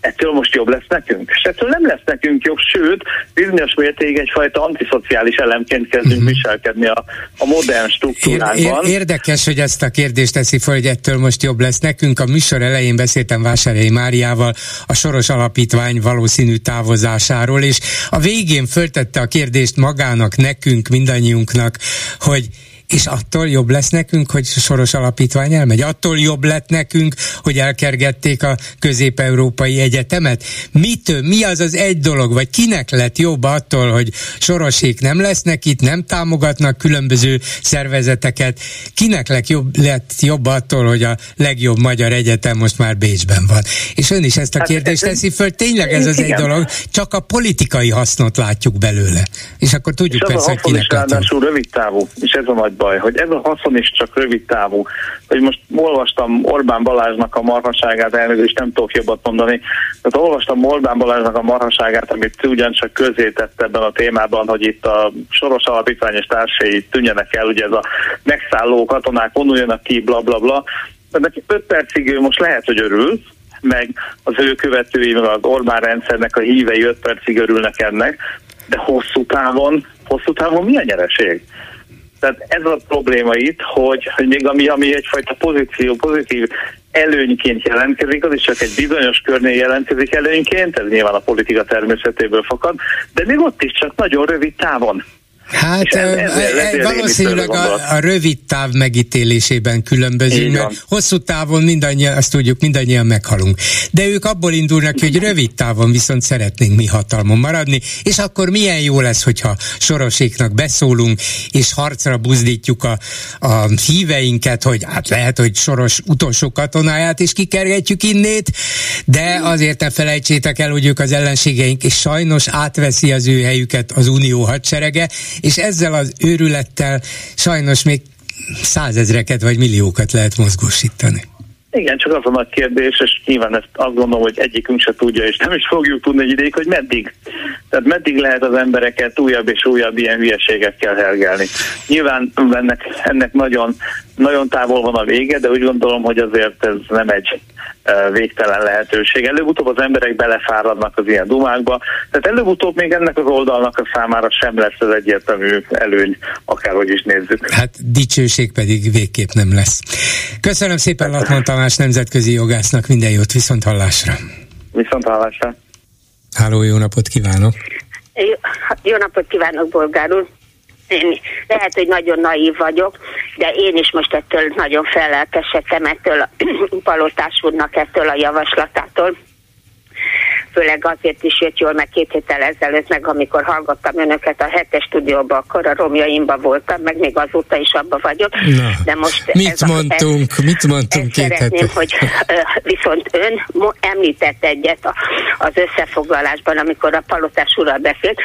ettől most jobb lesz nekünk. És ettől nem lesz nekünk jobb, sőt, bizonyos mértékig egyfajta antiszociális elemként kezdünk uh-huh. viselkedni a, a modern struktúrákban. Ér, érdekes, hogy ezt a kérdést teszi fel, hogy ettől most jobb lesz nekünk. A műsor elején beszéltem Vásárhelyi Máriával a Soros Alapítvány valószínű távozásáról, és a végén föltette a kérdést magának, nekünk, mindannyiunknak, hogy és attól jobb lesz nekünk, hogy Soros Alapítvány elmegy? Attól jobb lett nekünk, hogy elkergették a közép-európai egyetemet? Mitől? Mi az az egy dolog? Vagy kinek lett jobb attól, hogy Sorosék nem lesznek itt, nem támogatnak különböző szervezeteket? Kinek lett jobb, lett jobb attól, hogy a legjobb magyar egyetem most már Bécsben van? És ön is ezt a hát kérdést teszi föl, tényleg ez az egy dolog, csak a politikai hasznot látjuk belőle. És akkor tudjuk és persze, hogy kinek ráadásul rövid távú, és ez a nagy baj, hogy ez a haszon is csak rövid távú. Hogy most olvastam Orbán Balázsnak a marhaságát, elnézést nem tudok jobbat mondani, tehát olvastam Orbán Balázsnak a marhaságát, amit ugyancsak közé tett ebben a témában, hogy itt a Soros Alapítvány és társai tűnjenek el, ugye ez a megszálló katonák vonuljanak ki, bla bla bla. De neki 5 percig ő most lehet, hogy örül, meg az ő követői, meg az Orbán rendszernek a hívei 5 percig örülnek ennek, de hosszú távon, hosszú távon mi a nyereség? Tehát ez a probléma itt, hogy, még ami, ami egyfajta pozíció, pozitív előnyként jelentkezik, az is csak egy bizonyos körnél jelentkezik előnyként, ez nyilván a politika természetéből fakad, de még ott is csak nagyon rövid távon. Hát ez, ez, ez valószínűleg a, a rövid táv megítélésében különbözünk, mert hosszú távon mindannyian, azt tudjuk, mindannyian meghalunk. De ők abból indulnak hogy rövid távon viszont szeretnénk mi hatalmon maradni, és akkor milyen jó lesz, hogyha soroséknak beszólunk, és harcra buzdítjuk a, a híveinket, hogy hát lehet, hogy soros utolsó katonáját is kikergetjük innét, de azért ne felejtsétek el, hogy ők az ellenségeink, és sajnos átveszi az ő helyüket az unió hadserege, és ezzel az őrülettel sajnos még százezreket vagy milliókat lehet mozgósítani. Igen, csak az a nagy kérdés, és nyilván ezt azt gondolom, hogy egyikünk se tudja, és nem is fogjuk tudni egy ideig, hogy meddig. Tehát meddig lehet az embereket újabb és újabb ilyen hülyeségekkel hergelni. Nyilván ennek, ennek nagyon, nagyon távol van a vége, de úgy gondolom, hogy azért ez nem egy végtelen lehetőség. Előbb-utóbb az emberek belefáradnak az ilyen dumákba, tehát előbb-utóbb még ennek az oldalnak a számára sem lesz az egyértelmű előny, akárhogy is nézzük. Hát dicsőség pedig végképp nem lesz. Köszönöm szépen Latman Tamás nemzetközi jogásznak, minden jót, viszont hallásra. Viszont hallásra. Háló, jó napot kívánok! Jó, jó napot kívánok, bolgár úr! Én lehet, hogy nagyon naív vagyok, de én is most ettől nagyon fellelkesedtem, ettől a Palotás úrnak ettől a javaslatától főleg azért is jött jól, meg két héttel ezelőtt, meg amikor hallgattam önöket a hetes stúdióban, akkor a romjaimba voltam, meg még azóta is abba vagyok. Na, de most mit ez mondtunk, a, mit mondtunk két szeretném, hete? hogy viszont ön említett egyet az összefoglalásban, amikor a palotás ural beszélt,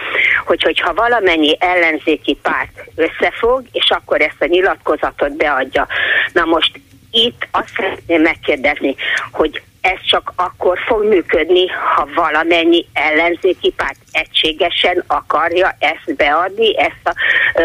hogy hogyha valamennyi ellenzéki párt összefog, és akkor ezt a nyilatkozatot beadja. Na most itt azt szeretném megkérdezni, hogy ez csak akkor fog működni, ha valamennyi ellenzéki párt egységesen akarja ezt beadni, ezt a,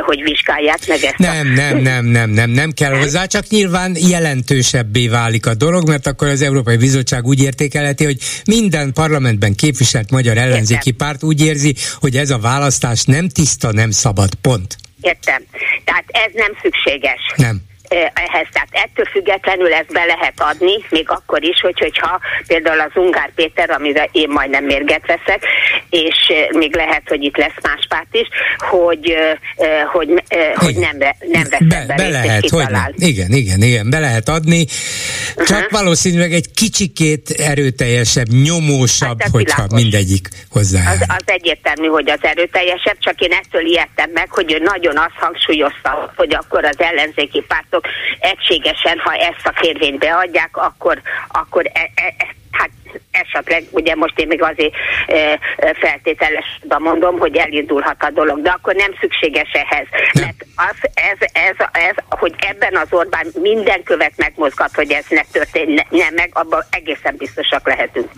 hogy vizsgálják meg ezt. Nem, a... nem, nem, nem, nem, nem kell hozzá, csak nyilván jelentősebbé válik a dolog, mert akkor az Európai Bizottság úgy értékelheti, hogy minden parlamentben képviselt magyar ellenzéki párt úgy érzi, hogy ez a választás nem tiszta, nem szabad, pont. Értem. Tehát ez nem szükséges. Nem ehhez. Tehát ettől függetlenül ezt be lehet adni, még akkor is, hogy, hogyha például az Ungár Péter, amire én majdnem mérget veszek, és még lehet, hogy itt lesz más párt is, hogy, hogy, hogy nem, nem vesz be, be lehet, hogy nem. Igen, igen, igen, be lehet adni, csak uh-huh. valószínűleg egy kicsikét erőteljesebb, nyomósabb, hát hogyha világos. mindegyik hozzá. Az, az egyértelmű, hogy az erőteljesebb, csak én ettől ijedtem meg, hogy ő nagyon azt hangsúlyozta, hogy akkor az ellenzéki pártok pártok egységesen, ha ezt a kérvényt beadják, akkor, akkor e, e, e, hát esetleg, ugye most én még azért e, feltételesben mondom, hogy elindulhat a dolog, de akkor nem szükséges ehhez. Nem. Mert az, ez, ez, ez, hogy ebben az Orbán minden követ megmozgat, hogy ez ne történjen meg, abban egészen biztosak lehetünk.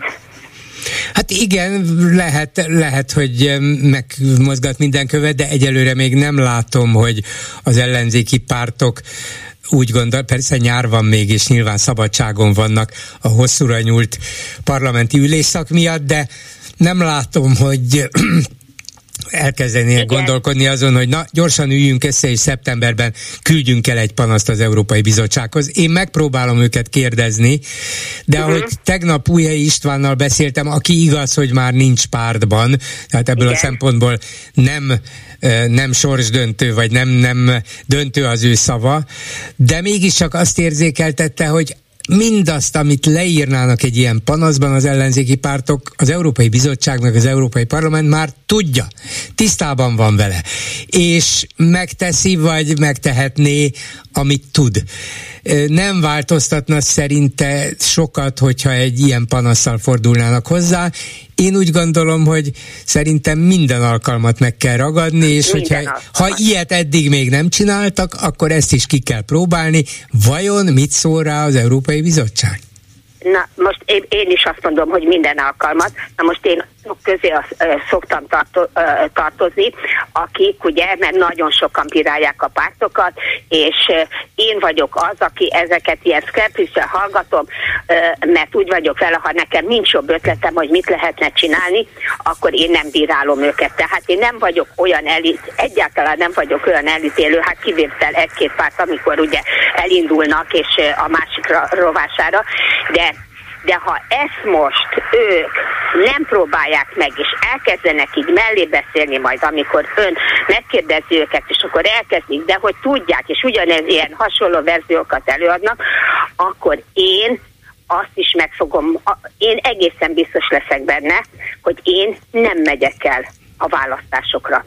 Hát igen, lehet, lehet, hogy megmozgat minden követ, de egyelőre még nem látom, hogy az ellenzéki pártok úgy gondol, persze nyár van még, és nyilván szabadságon vannak a hosszúra nyúlt parlamenti ülésszak miatt, de nem látom, hogy elkezdenének gondolkodni azon, hogy na, gyorsan üljünk össze, és szeptemberben küldjünk el egy panaszt az Európai Bizottsághoz. Én megpróbálom őket kérdezni, de uh-huh. ahogy tegnap Újhelyi Istvánnal beszéltem, aki igaz, hogy már nincs pártban, tehát ebből Igen. a szempontból nem nem sorsdöntő, vagy nem, nem döntő az ő szava, de mégiscsak azt érzékeltette, hogy mindazt, amit leírnának egy ilyen panaszban az ellenzéki pártok, az Európai Bizottságnak, az Európai Parlament már tudja, tisztában van vele, és megteszi, vagy megtehetné, amit tud. Nem változtatna szerinte sokat, hogyha egy ilyen panaszsal fordulnának hozzá, Én úgy gondolom, hogy szerintem minden alkalmat meg kell ragadni, és minden hogyha alkalmat. ha ilyet eddig még nem csináltak, akkor ezt is ki kell próbálni. Vajon mit szól rá az Európai Bizottság? Na, most én, én is azt mondom, hogy minden alkalmat. Na most én közé az, ö, szoktam tarto, ö, tartozni, akik ugye, mert nagyon sokan bírálják a pártokat, és én vagyok az, aki ezeket ilyen szkeptissel hallgatom, mert úgy vagyok vele, ha nekem nincs jobb ötletem, hogy mit lehetne csinálni, akkor én nem bírálom őket. Tehát én nem vagyok olyan elit, egyáltalán nem vagyok olyan elítélő, hát kivétel egy-két párt, amikor ugye elindulnak, és a másik rovására, de de ha ezt most ők nem próbálják meg, és elkezdenek így mellé beszélni majd, amikor ön megkérdezi őket, és akkor elkezdik, de hogy tudják, és ugyanez ilyen hasonló verziókat előadnak, akkor én azt is megfogom, én egészen biztos leszek benne, hogy én nem megyek el a választásokra.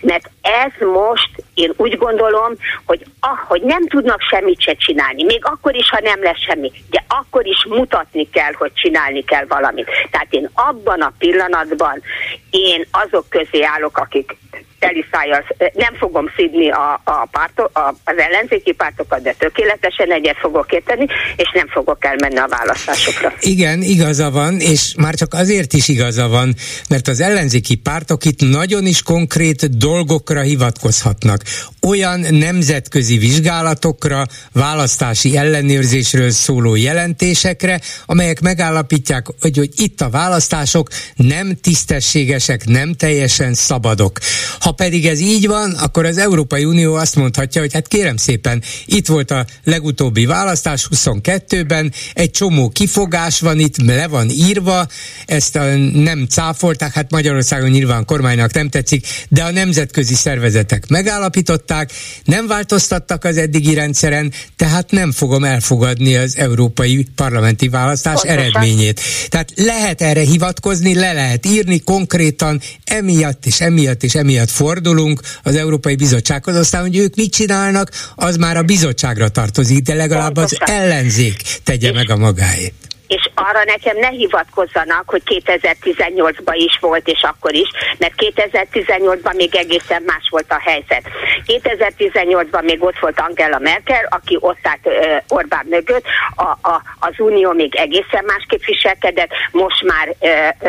Mert ez most, én úgy gondolom, hogy, ah, hogy nem tudnak semmit se csinálni, még akkor is, ha nem lesz semmi, de akkor is mutatni kell, hogy csinálni kell valamit. Tehát én abban a pillanatban én azok közé állok, akik teliszájjal nem fogom szidni a, a párto, a, az ellenzéki pártokat, de tökéletesen egyet fogok érteni, és nem fogok elmenni a választásokra. Igen, igaza van, és már csak azért is igaza van, mert az ellenzéki pártok itt nagyon is konkrét dolgokra hivatkozhatnak. Olyan nemzetközi vizsgálatokra, választási ellenőrzésről szóló jelentésekre, amelyek megállapítják, hogy, hogy itt a választások nem tisztességesek, nem teljesen szabadok. Ha pedig ez így van, akkor az Európai Unió azt mondhatja, hogy hát kérem szépen, itt volt a legutóbbi választás 22-ben, egy csomó kifogás van itt, le van írva, ezt a, nem cáfolták, hát Magyarországon nyilván kormánynak nem tetszik, de a nemzetközi szervezetek megállapították, nem változtattak az eddigi rendszeren, tehát nem fogom elfogadni az európai parlamenti választás Pontosan. eredményét. Tehát lehet erre hivatkozni, le lehet írni konkrétan, emiatt és emiatt és emiatt fordulunk az Európai Bizottsághoz, aztán, hogy ők mit csinálnak, az már a bizottságra tartozik, de legalább az ellenzék tegye meg a magáét és arra nekem ne hivatkozzanak, hogy 2018-ban is volt, és akkor is, mert 2018-ban még egészen más volt a helyzet. 2018-ban még ott volt Angela Merkel, aki ott állt Orbán mögött, a, a, az Unió még egészen másképp viselkedett, most már ö, ö,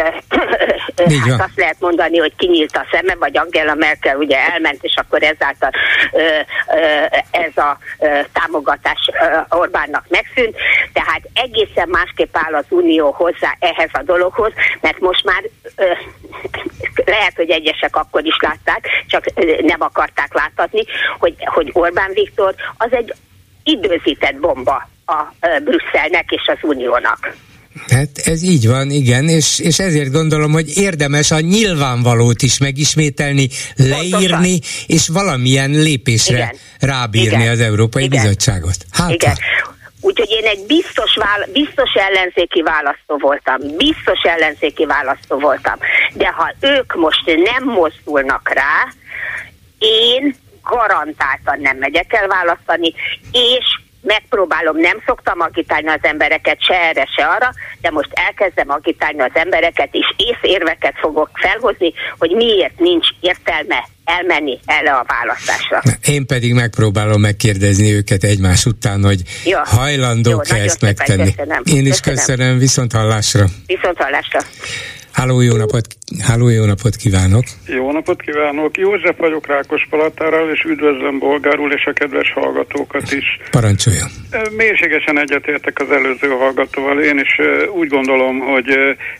hát azt lehet mondani, hogy kinyílt a szeme, vagy Angela Merkel ugye elment, és akkor ezáltal ez a támogatás Orbánnak megszűnt, tehát egészen másképp áll az Unió hozzá ehhez a dologhoz, mert most már ö, lehet, hogy egyesek akkor is látták, csak nem akarták láthatni, hogy, hogy Orbán Viktor az egy időzített bomba a Brüsszelnek és az Uniónak. Hát ez így van, igen, és, és ezért gondolom, hogy érdemes a nyilvánvalót is megismételni, leírni, és valamilyen lépésre igen. rábírni igen. az Európai igen. Bizottságot. Hát, igen. Úgyhogy én egy biztos, vála- biztos ellenzéki választó voltam, biztos ellenzéki választó voltam. De ha ők most nem mozdulnak rá, én garantáltan nem megyek el választani, és megpróbálom, nem szoktam agitálni az embereket se erre, se arra, de most elkezdem agitálni az embereket, és észérveket fogok felhozni, hogy miért nincs értelme elmenni erre a választásra. Én pedig megpróbálom megkérdezni őket egymás után, hogy ja. hajlandók-e ezt megtenni. Köszönöm. Én is köszönöm, köszönöm viszont hallásra. Viszont hallásra. Háló, jó napot, háló, jó napot kívánok! Jó napot kívánok! József vagyok Rákos Palatáról, és üdvözlöm Bolgárul és a kedves hallgatókat is. Parancsoljon! Mélységesen egyetértek az előző hallgatóval. Én is úgy gondolom, hogy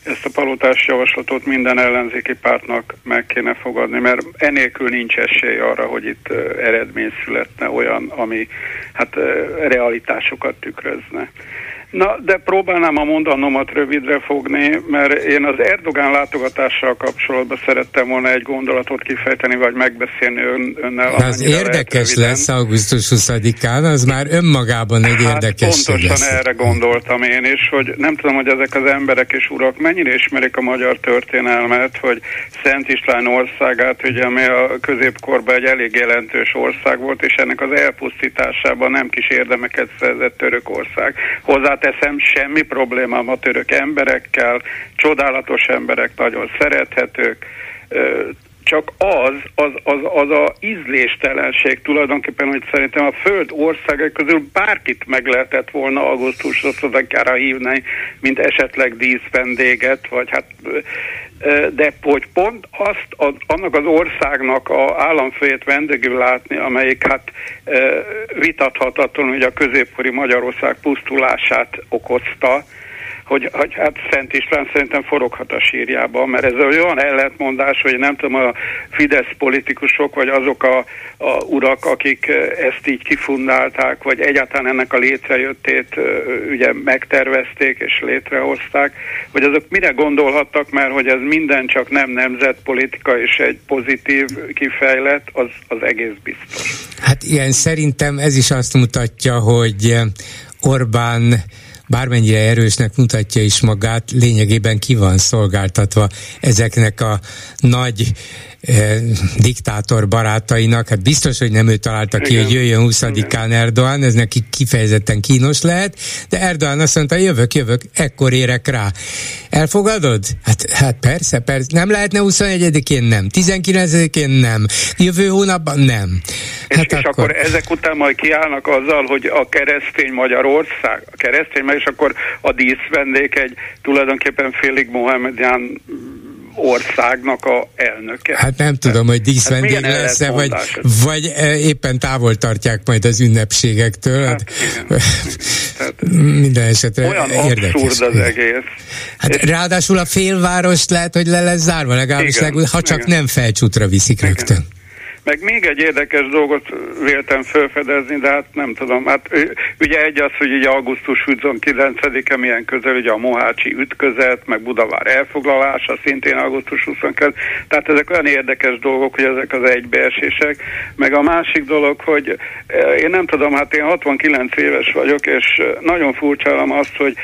ezt a palotás javaslatot minden ellenzéki pártnak meg kéne fogadni, mert enélkül nincs esély arra, hogy itt eredmény születne olyan, ami hát realitásokat tükrözne. Na, de próbálnám a mondanomat rövidre fogni, mert én az Erdogán látogatással kapcsolatban szerettem volna egy gondolatot kifejteni, vagy megbeszélni ön, önnel. De az érdekes lesz augusztus 20-án, az már önmagában egy hát érdekes pontosan lesz. erre gondoltam én is, hogy nem tudom, hogy ezek az emberek és urak mennyire ismerik a magyar történelmet, hogy Szent István országát, ugye, ami a középkorban egy elég jelentős ország volt, és ennek az elpusztításában nem kis érdemeket szerzett Törökország. Hozzá hozzáteszem, semmi problémám a török emberekkel, csodálatos emberek, nagyon szerethetők, csak az, az, az, az a ízléstelenség tulajdonképpen, hogy szerintem a föld országai közül bárkit meg lehetett volna augusztus 20-ára hívni, mint esetleg díszvendéget, vagy hát de hogy pont azt az, annak az országnak a államfőjét vendégül látni, amelyik hát vitathatatlan, hogy a középkori Magyarország pusztulását okozta, hogy, hogy hát Szent István szerintem foroghat a sírjába, mert ez olyan ellentmondás, hogy nem tudom, a Fidesz politikusok, vagy azok a, a urak, akik ezt így kifundálták, vagy egyáltalán ennek a létrejöttét ugye megtervezték és létrehozták, hogy azok mire gondolhattak, mert hogy ez minden csak nem nemzetpolitika és egy pozitív kifejlet, az, az egész biztos. Hát ilyen szerintem ez is azt mutatja, hogy Orbán bármennyire erősnek mutatja is magát, lényegében ki van szolgáltatva ezeknek a nagy eh, diktátor barátainak, hát biztos, hogy nem ő találta ki, Igen. hogy jöjjön 20-án Erdoğan, ez neki kifejezetten kínos lehet, de Erdoğan azt mondta, jövök, jövök, ekkor érek rá. Elfogadod? Hát, hát persze, persze, nem lehetne 21-én nem, 19-én nem, jövő hónapban nem. Hát és, akkor... és akkor ezek után majd kiállnak azzal, hogy a keresztény Magyarország, a keresztény, és akkor a díszvendék egy tulajdonképpen félig Mohamedján országnak a elnöke. Hát nem tudom, hogy díszvendég hát lesz-e, vagy, vagy e, éppen távol tartják majd az ünnepségektől. Hát, hát, minden esetre olyan érdekes. abszurd az egész. Hát és... ráadásul a félváros lehet, hogy le lesz zárva, legalábbis igen, legúl, ha csak igen. nem felcsútra viszik igen. rögtön. Meg még egy érdekes dolgot véltem felfedezni, de hát nem tudom. Hát ugye egy az, hogy ugye augusztus 29-e milyen közel, ugye a Mohácsi ütközet, meg Budavár elfoglalása, szintén augusztus 22 Tehát ezek olyan érdekes dolgok, hogy ezek az egybeesések. Meg a másik dolog, hogy én nem tudom, hát én 69 éves vagyok, és nagyon furcsálom azt, hogy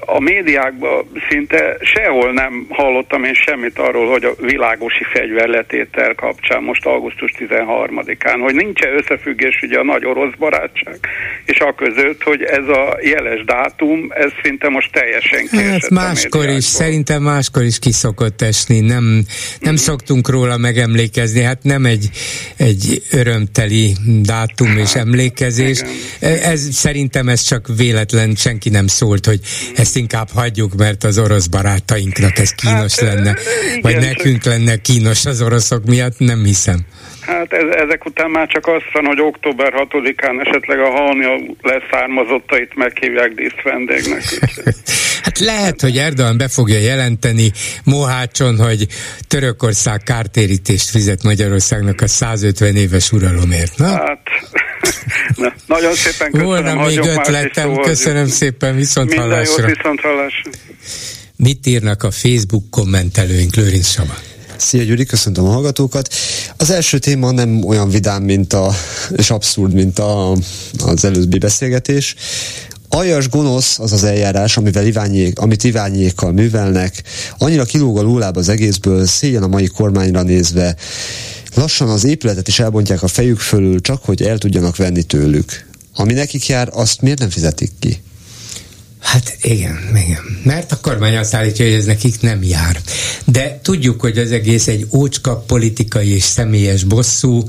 a médiákban szinte sehol nem hallottam én semmit arról, hogy a világosi fegyverletétel kapcsán most augusztus 13-án, hogy nincs összefüggés ugye a nagy orosz barátság, és a között, hogy ez a jeles dátum, ez szinte most teljesen kiesett Hát máskor is, szerintem máskor is kiszokott esni, nem, nem mm. szoktunk róla megemlékezni, hát nem egy, egy örömteli dátum és hát, emlékezés. Igen. Ez szerintem ez csak véletlen, senki nem szólt, hogy ezt inkább hagyjuk, mert az orosz barátainknak ez kínos hát, lenne, igen, vagy nekünk lenne kínos az oroszok miatt, nem hiszem. Hát ez, ezek után már csak azt van, hogy október 6-án esetleg a halnia leszármazottait meghívják díszvendégnek. hát lehet, hogy Erdogan be fogja jelenteni Mohácson, hogy Törökország kártérítést fizet Magyarországnak a 150 éves uralomért. Na? Hát, na, nagyon szépen köszönöm. Volna még ötletem, köszönöm szépen, viszont Minden hallásra. Jót, viszont hallásra. Mit írnak a Facebook kommentelőink, Lőrinc Saba? Szia Gyuri, köszöntöm a hallgatókat. Az első téma nem olyan vidám, mint a, és abszurd, mint a, az előbbi beszélgetés. Aljas gonosz az az eljárás, amivel Iványék, amit Iványékkal művelnek, annyira kilóg a lóláb az egészből, szégyen a mai kormányra nézve, lassan az épületet is elbontják a fejük fölül, csak hogy el tudjanak venni tőlük. Ami nekik jár, azt miért nem fizetik ki? Hát igen, igen. Mert a kormány azt állítja, hogy ez nekik nem jár. De tudjuk, hogy az egész egy ócska politikai és személyes bosszú.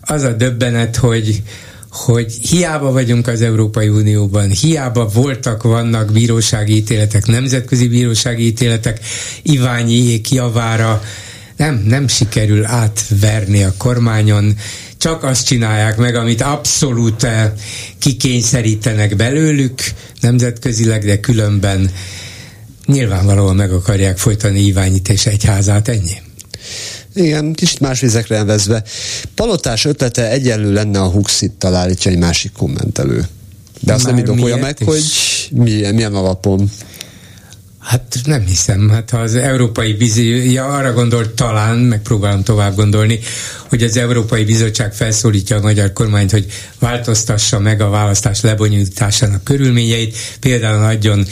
Az a döbbenet, hogy hogy hiába vagyunk az Európai Unióban, hiába voltak, vannak bírósági ítéletek, nemzetközi bírósági ítéletek, Iványiék javára, nem, nem sikerül átverni a kormányon, csak azt csinálják meg, amit abszolút eh, kikényszerítenek belőlük nemzetközileg, de különben nyilvánvalóan meg akarják folytani Iványit és egyházát, ennyi. Igen, kicsit más vizekre elvezve. Palotás ötlete egyenlő lenne a Huxit állítja egy másik kommentelő. De azt Már nem indokolja meg, is? hogy milyen, milyen alapon. Hát nem hiszem, hát ha az Európai Bizottság, ja, arra gondolt talán, megpróbálom tovább gondolni, hogy az Európai Bizottság felszólítja a magyar kormányt, hogy változtassa meg a választás lebonyolításának körülményeit, például adjon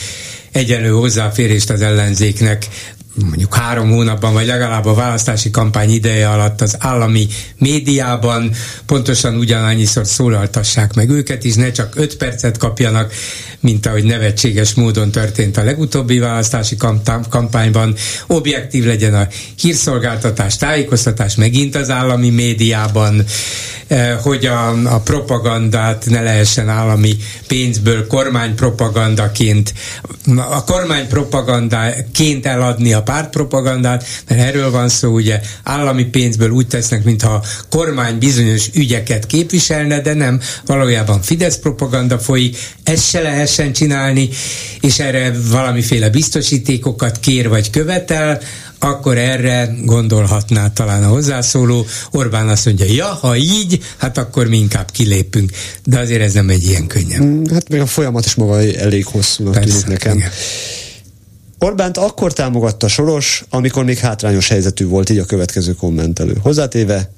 egyenlő hozzáférést az ellenzéknek mondjuk három hónapban, vagy legalább a választási kampány ideje alatt az állami médiában pontosan ugyanannyiszor szólaltassák meg őket is, ne csak öt percet kapjanak, mint ahogy nevetséges módon történt a legutóbbi választási kampányban. Objektív legyen a hírszolgáltatás, tájékoztatás megint az állami médiában, eh, hogy a, a propagandát ne lehessen állami pénzből kormánypropagandaként, a kormánypropagandaként eladni a pártpropagandát, mert erről van szó, ugye állami pénzből úgy tesznek, mintha a kormány bizonyos ügyeket képviselne, de nem, valójában Fidesz propaganda folyik, ezt se lehessen csinálni, és erre valamiféle biztosítékokat kér vagy követel, akkor erre gondolhatná talán a hozzászóló. Orbán azt mondja, ja, ha így, hát akkor mi inkább kilépünk. De azért ez nem egy ilyen könnyen. Mm, hát még a folyamat is maga elég hosszúnak tűnik nekem. Igen. Orbánt akkor támogatta Soros, amikor még hátrányos helyzetű volt, így a következő kommentelő. Hozzátéve,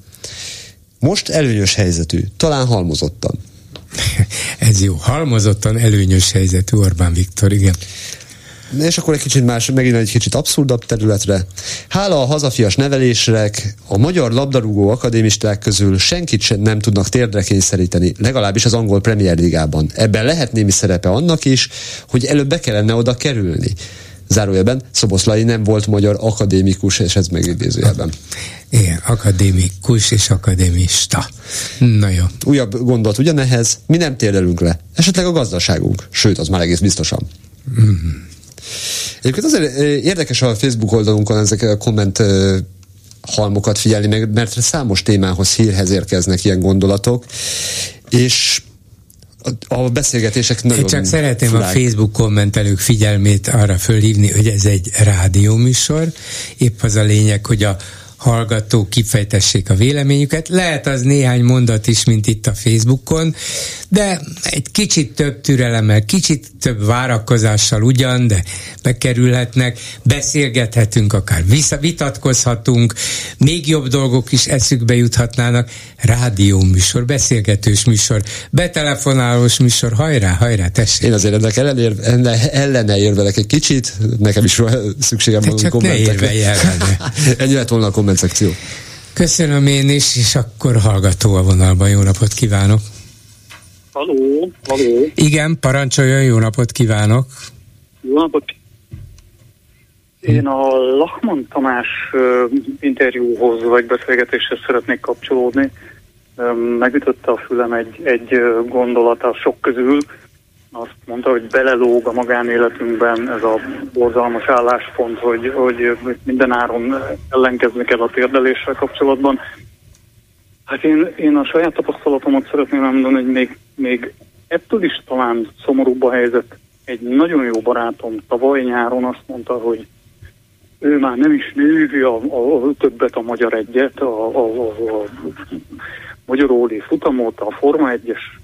most előnyös helyzetű, talán halmozottan. Ez jó, halmozottan előnyös helyzetű Orbán Viktor, igen. És akkor egy kicsit más, megint egy kicsit abszurdabb területre. Hála a hazafias nevelések, a magyar labdarúgó akadémisták közül senkit sem nem tudnak térdre kényszeríteni, legalábbis az angol Premier Ligában. Ebben lehet némi szerepe annak is, hogy előbb be kellene oda kerülni. Zárójelben, Szoboszlai nem volt magyar akadémikus, és ez megidézőjelben. Igen, akadémikus és akadémista. Na jó. Újabb gondolat ugyanehez, mi nem térdelünk le. Esetleg a gazdaságunk. Sőt, az már egész biztosan. Mm. Egyébként azért érdekes a Facebook oldalunkon ezek a komment halmokat figyelni meg, mert számos témához hírhez érkeznek ilyen gondolatok, és a beszélgetések nagyon Én csak szeretném furák. a Facebook kommentelők figyelmét arra fölhívni, hogy ez egy rádióműsor. Épp az a lényeg, hogy a hallgatók kifejtessék a véleményüket. Lehet az néhány mondat is, mint itt a Facebookon, de egy kicsit több türelemmel, kicsit több várakozással ugyan, de bekerülhetnek, beszélgethetünk, akár visszavitatkozhatunk, még jobb dolgok is eszükbe juthatnának. Rádió műsor, beszélgetős műsor, betelefonálós műsor, hajrá, hajrá, tessék. Én azért ennek ellenér, ellene érvelek egy kicsit, nekem is szükségem van kommentekre. Ennyi lett volna a komment szekció. Köszönöm én is, és akkor hallgató a vonalban. Jó napot kívánok! Haló, haló. Igen, parancsoljon, jó napot kívánok. Jó napot. Én a Lachman Tamás interjúhoz vagy beszélgetéshez szeretnék kapcsolódni. Megütötte a fülem egy, egy gondolata sok közül. Azt mondta, hogy belelóg a magánéletünkben ez a borzalmas álláspont, hogy, hogy minden áron ellenkezni kell a térdeléssel kapcsolatban. Hát én, én a saját tapasztalatomat szeretném elmondani, hogy még, még ettől is talán szomorúbb a helyzet. Egy nagyon jó barátom tavaly nyáron azt mondta, hogy ő már nem is nézi a, a, a többet a Magyar Egyet, a, a, a, a Magyaróli futamot, a Forma 1-es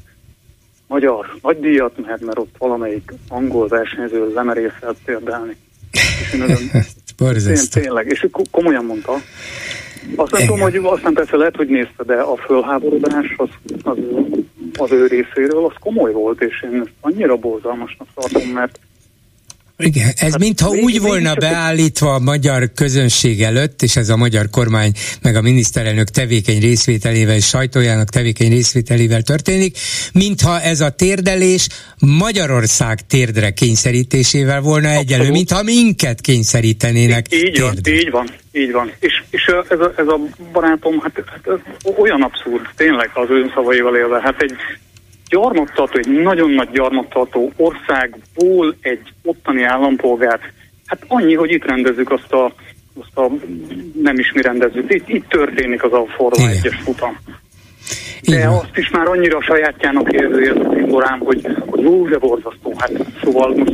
magyar nagydíjat, mert, mert ott valamelyik angol versenyző lemerészelt például. És én, én tényleg, és komolyan mondta, azt nem tudom, hogy aztán persze lehet, hogy nézte, de a fölháborodás az, az, az ő részéről az komoly volt, és én ezt annyira borzalmasnak tartom, mert igen, ez hát mintha úgy volna beállítva a magyar közönség előtt, és ez a magyar kormány meg a miniszterelnök tevékeny részvételével és sajtójának tevékeny részvételével történik, mintha ez a térdelés Magyarország térdre kényszerítésével volna egyelő, mintha minket kényszerítenének Így térdre. van, így van, így van. És, és ez, a, ez a barátom, hát, hát olyan abszurd, tényleg az ön szavaival élve, hát egy gyarmattartó, egy nagyon nagy gyarmattartó országból egy ottani állampolgárt, hát annyi, hogy itt rendezzük azt a, azt a nem is mi rendezzük, itt, itt történik az a Forma 1-es futam. De Igen. azt is már annyira sajátjának érzi ez a hogy, hogy jó, de borzasztó. Hát szóval most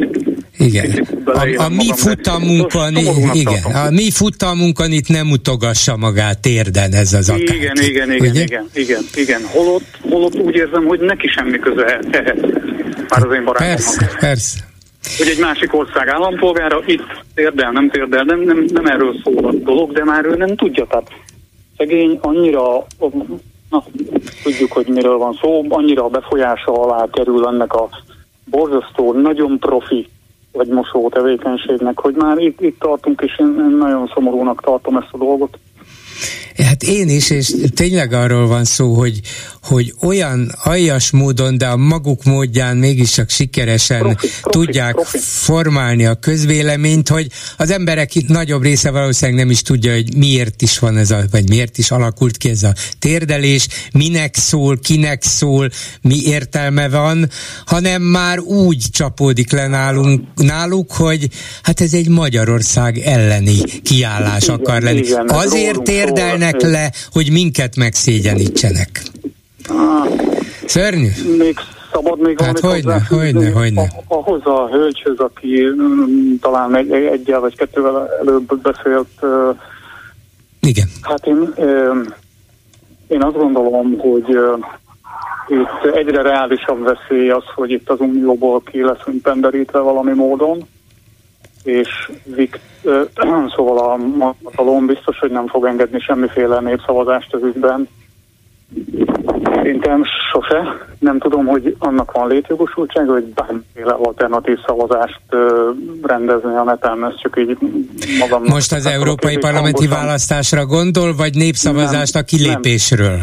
igen. A, a mi futamunkon, igen, a mi futamunkon itt nem utogassa magát érden ez az akár. Igen, igen, igen, igen, igen, igen. Holott, holott úgy érzem, hogy neki semmi köze ehhez. Már az én barátomnak. Persze, persze. Hogy egy másik ország állampolgára itt térdel, nem térdel, nem, nem, nem erről szól a dolog, de már ő nem tudja. Tehát szegény annyira, na, tudjuk, hogy miről van szó, annyira a befolyása alá kerül ennek a borzasztó, nagyon profi vagy mosó tevékenységnek, hogy már itt, itt tartunk, és én, én nagyon szomorúnak tartom ezt a dolgot. Hát én is, és tényleg arról van szó, hogy, hogy olyan aljas módon, de a maguk módján mégiscsak sikeresen profi, profi, tudják profi. formálni a közvéleményt, hogy az emberek nagyobb része valószínűleg nem is tudja, hogy miért is van ez a, vagy miért is alakult ki ez a térdelés, minek szól, kinek szól, mi értelme van, hanem már úgy csapódik le nálunk, náluk, hogy hát ez egy Magyarország elleni kiállás akar lenni. Azért térdelnek le, hogy minket megszégyenítsenek. Szörnyű. Még szabad még hát hogyne, hogyne, hogyne. Ahhoz a hölgyhöz, aki mm, talán egy, egyel vagy kettővel előbb beszélt. Igen. Hát én, én azt gondolom, hogy itt egyre reálisabb veszély az, hogy itt az Unióból ki leszünk penderítve valami módon, és Vik, szóval a hatalom biztos, hogy nem fog engedni semmiféle népszavazást az ügyben, Szerintem sose. Nem tudom, hogy annak van létjogosultsága, hogy bármiféle alternatív szavazást ö, rendezni a neten, ez csak így magam. Most az európai parlamenti hangosan. választásra gondol, vagy népszavazást nem, a kilépésről?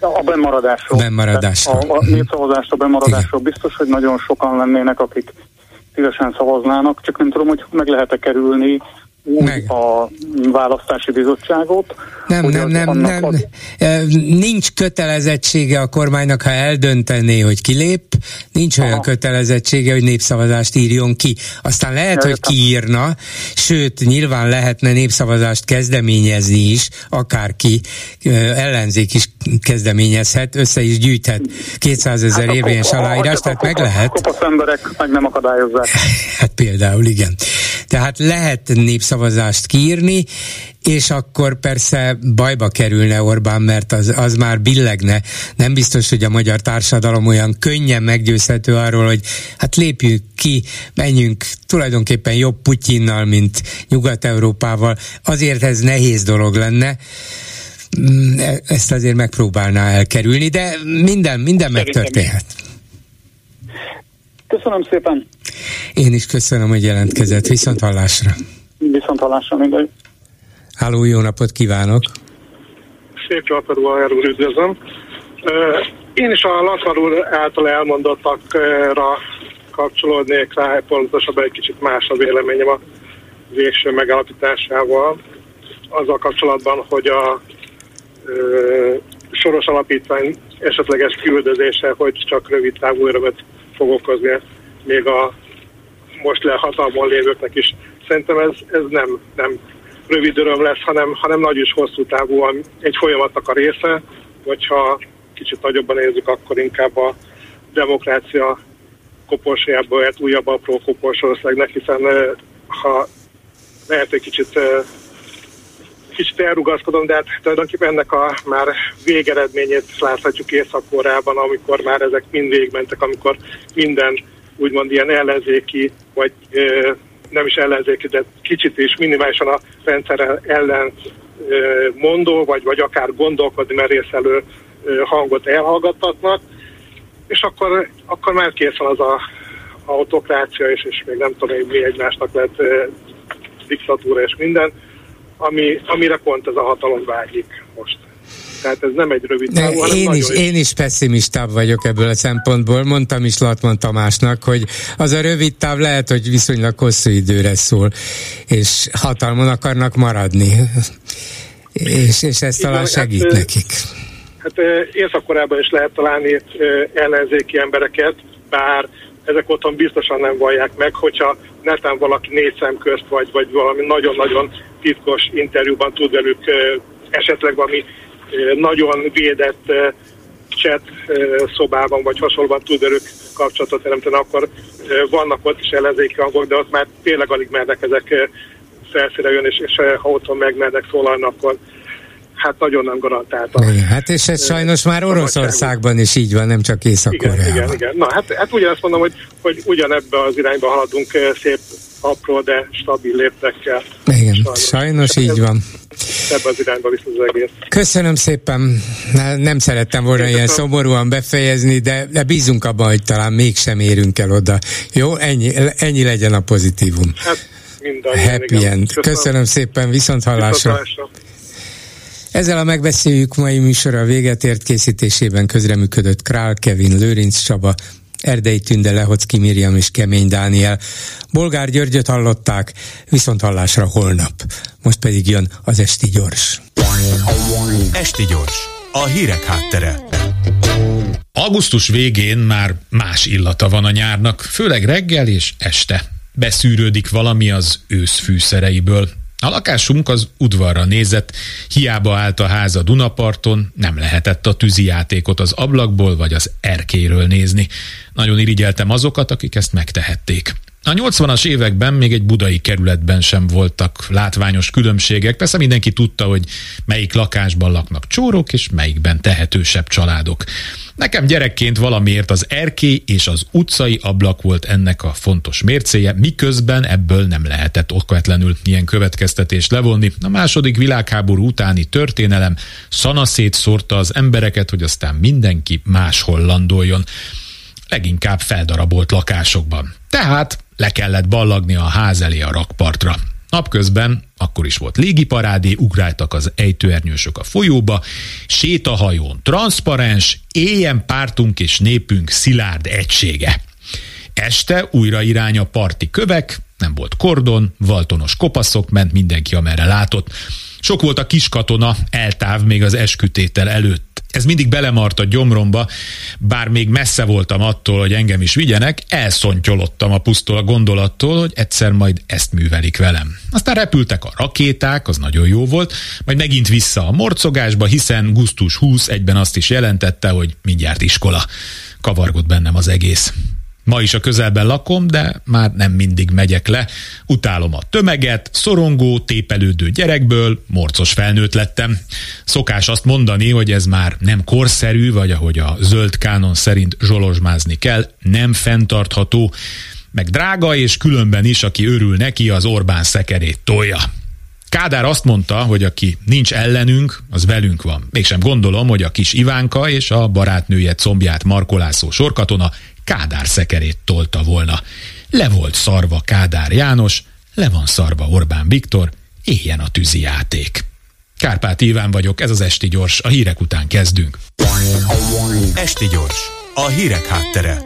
Nem. A bemaradásról. A bemaradásról. A, a népszavazást a bemaradásról Igen. biztos, hogy nagyon sokan lennének, akik szívesen szavaznának, csak nem tudom, hogy meg lehet-e kerülni meg. a választási bizottságot. Nem, nem, nem, nem. Ad... Nincs kötelezettsége a kormánynak, ha eldöntené, hogy kilép, nincs Aha. olyan kötelezettsége, hogy népszavazást írjon ki. Aztán lehet, Értem. hogy kiírna, sőt, nyilván lehetne népszavazást kezdeményezni is, akárki, ellenzék is kezdeményezhet, össze is gyűjthet 200 ezer hát érvényes aláírás, tehát meg lehet. Kopasz emberek meg nem akadályozzák. Hát például, igen. Tehát lehet népszavazást kiírni, és akkor persze bajba kerülne Orbán, mert az, az már billegne. Nem biztos, hogy a magyar társadalom olyan könnyen meggyőzhető arról, hogy hát lépjünk ki, menjünk tulajdonképpen jobb Putyinnal, mint Nyugat-Európával. Azért ez nehéz dolog lenne mm, e, ezt azért megpróbálná elkerülni, de minden, minden megtörténhet. Köszönöm szépen. Én is köszönöm, hogy jelentkezett. Viszont hallásra. Viszont hallásra mindegy. Háló, jó napot kívánok! Szép napot, Vajer úr, üdvözlöm! Én is a Latvar úr által elmondottakra kapcsolódnék rá, pontosabban egy kicsit más a véleményem a végső megállapításával. Azzal kapcsolatban, hogy a ö, soros alapítvány esetleges küldözése, hogy csak rövid távú örömet fog okozni még a most le hatalmon lévőknek is. Szerintem ez, ez nem, nem rövid öröm lesz, hanem, hanem nagy és hosszú távúan egy folyamatnak a része, hogyha kicsit nagyobban nézzük, akkor inkább a demokrácia koporsójából egy újabb apró koporsországnak, hiszen ha lehet egy kicsit kicsit elrugaszkodom, de hát tulajdonképpen ennek a már végeredményét láthatjuk észak amikor már ezek mind végmentek, amikor minden úgymond ilyen ellenzéki, vagy nem is ellenzéki, de kicsit is minimálisan a rendszer ellen mondó, vagy, vagy akár gondolkodni merészelő hangot elhallgattatnak, és akkor, akkor már kész van az a autokrácia, és, és még nem tudom, hogy mi egymásnak lett ö, diktatúra és minden, ami, amire pont ez a hatalom vágyik most. Tehát ez nem egy rövid távú, én is, én is pessimistább vagyok ebből a szempontból. Mondtam is Latman Tamásnak, hogy az a rövid táv lehet, hogy viszonylag hosszú időre szól, és hatalmon akarnak maradni. És, és ez talán segít hát, nekik. Hát észak is lehet találni ellenzéki embereket, bár ezek otthon biztosan nem vallják meg, hogyha netán valaki négy szem közt, vagy, vagy valami nagyon-nagyon titkos interjúban tud velük esetleg valami nagyon védett chat szobában, vagy hasonlóan tud velük kapcsolatot teremteni, akkor vannak ott is ellenzéki hangok, de ott már tényleg alig mernek ezek felszíre jön, és, és ha otthon megmernek szólalni, akkor hát nagyon nem garantálta. Igen, hát és ez sajnos már Oroszországban is így van, nem csak észak igen, igen, igen. Na hát, hát ugyanazt mondom, hogy, hogy ugyanebbe az irányba haladunk szép apró, de stabil léptekkel. Igen, sajnos, sajnos így van. ebbe az irányba visz az egész. Köszönöm szépen. Nem szerettem volna Én ilyen köszönöm. szomorúan befejezni, de, de bízunk abban, hogy talán mégsem érünk el oda. Jó, ennyi, ennyi legyen a pozitívum. Hát Happy end. Köszönöm. Köszönöm szépen, viszont hallásra. Viszont hallásra. Ezzel a megbeszéljük mai műsora véget ért készítésében közreműködött Král Kevin, Lőrinc Csaba, Erdei Tünde, Lehocki Miriam és Kemény Dániel. Bolgár Györgyöt hallották, viszont hallásra holnap. Most pedig jön az Esti Gyors. Esti Gyors, a hírek háttere. Augusztus végén már más illata van a nyárnak, főleg reggel és este. Beszűrődik valami az ősz fűszereiből. A lakásunk az udvarra nézett, hiába állt a ház a Dunaparton, nem lehetett a tűzijátékot az ablakból vagy az erkéről nézni. Nagyon irigyeltem azokat, akik ezt megtehették. A 80-as években még egy budai kerületben sem voltak látványos különbségek. Persze mindenki tudta, hogy melyik lakásban laknak csórok, és melyikben tehetősebb családok. Nekem gyerekként valamiért az erkély és az utcai ablak volt ennek a fontos mércéje, miközben ebből nem lehetett okvetlenül ilyen következtetést levonni. A második világháború utáni történelem szanaszét szórta az embereket, hogy aztán mindenki máshol landoljon leginkább feldarabolt lakásokban. Tehát le kellett ballagni a ház elé a rakpartra. Napközben, akkor is volt légiparádé, ugráltak az ejtőernyősök a folyóba, sétahajón transzparens, éljen pártunk és népünk szilárd egysége. Este újra irány a parti kövek, nem volt kordon, valtonos kopaszok, ment mindenki amerre látott. Sok volt a kiskatona, eltáv még az eskütétel előtt ez mindig belemart a gyomromba, bár még messze voltam attól, hogy engem is vigyenek, elszontyolottam a pusztól a gondolattól, hogy egyszer majd ezt művelik velem. Aztán repültek a rakéták, az nagyon jó volt, majd megint vissza a morcogásba, hiszen Gusztus 20 egyben azt is jelentette, hogy mindjárt iskola. Kavargott bennem az egész. Ma is a közelben lakom, de már nem mindig megyek le. Utálom a tömeget, szorongó, tépelődő gyerekből, morcos felnőtt lettem. Szokás azt mondani, hogy ez már nem korszerű, vagy ahogy a zöld kánon szerint zsolozsmázni kell, nem fenntartható, meg drága, és különben is, aki örül neki, az Orbán szekerét tolja. Kádár azt mondta, hogy aki nincs ellenünk, az velünk van. Mégsem gondolom, hogy a kis Ivánka és a barátnője combját markolászó sorkatona Kádár szekerét tolta volna. Le volt szarva Kádár János, le van szarva Orbán Viktor, éljen a tűzi játék. Kárpát Iván vagyok, ez az Esti Gyors, a hírek után kezdünk. Esti Gyors, a hírek háttere.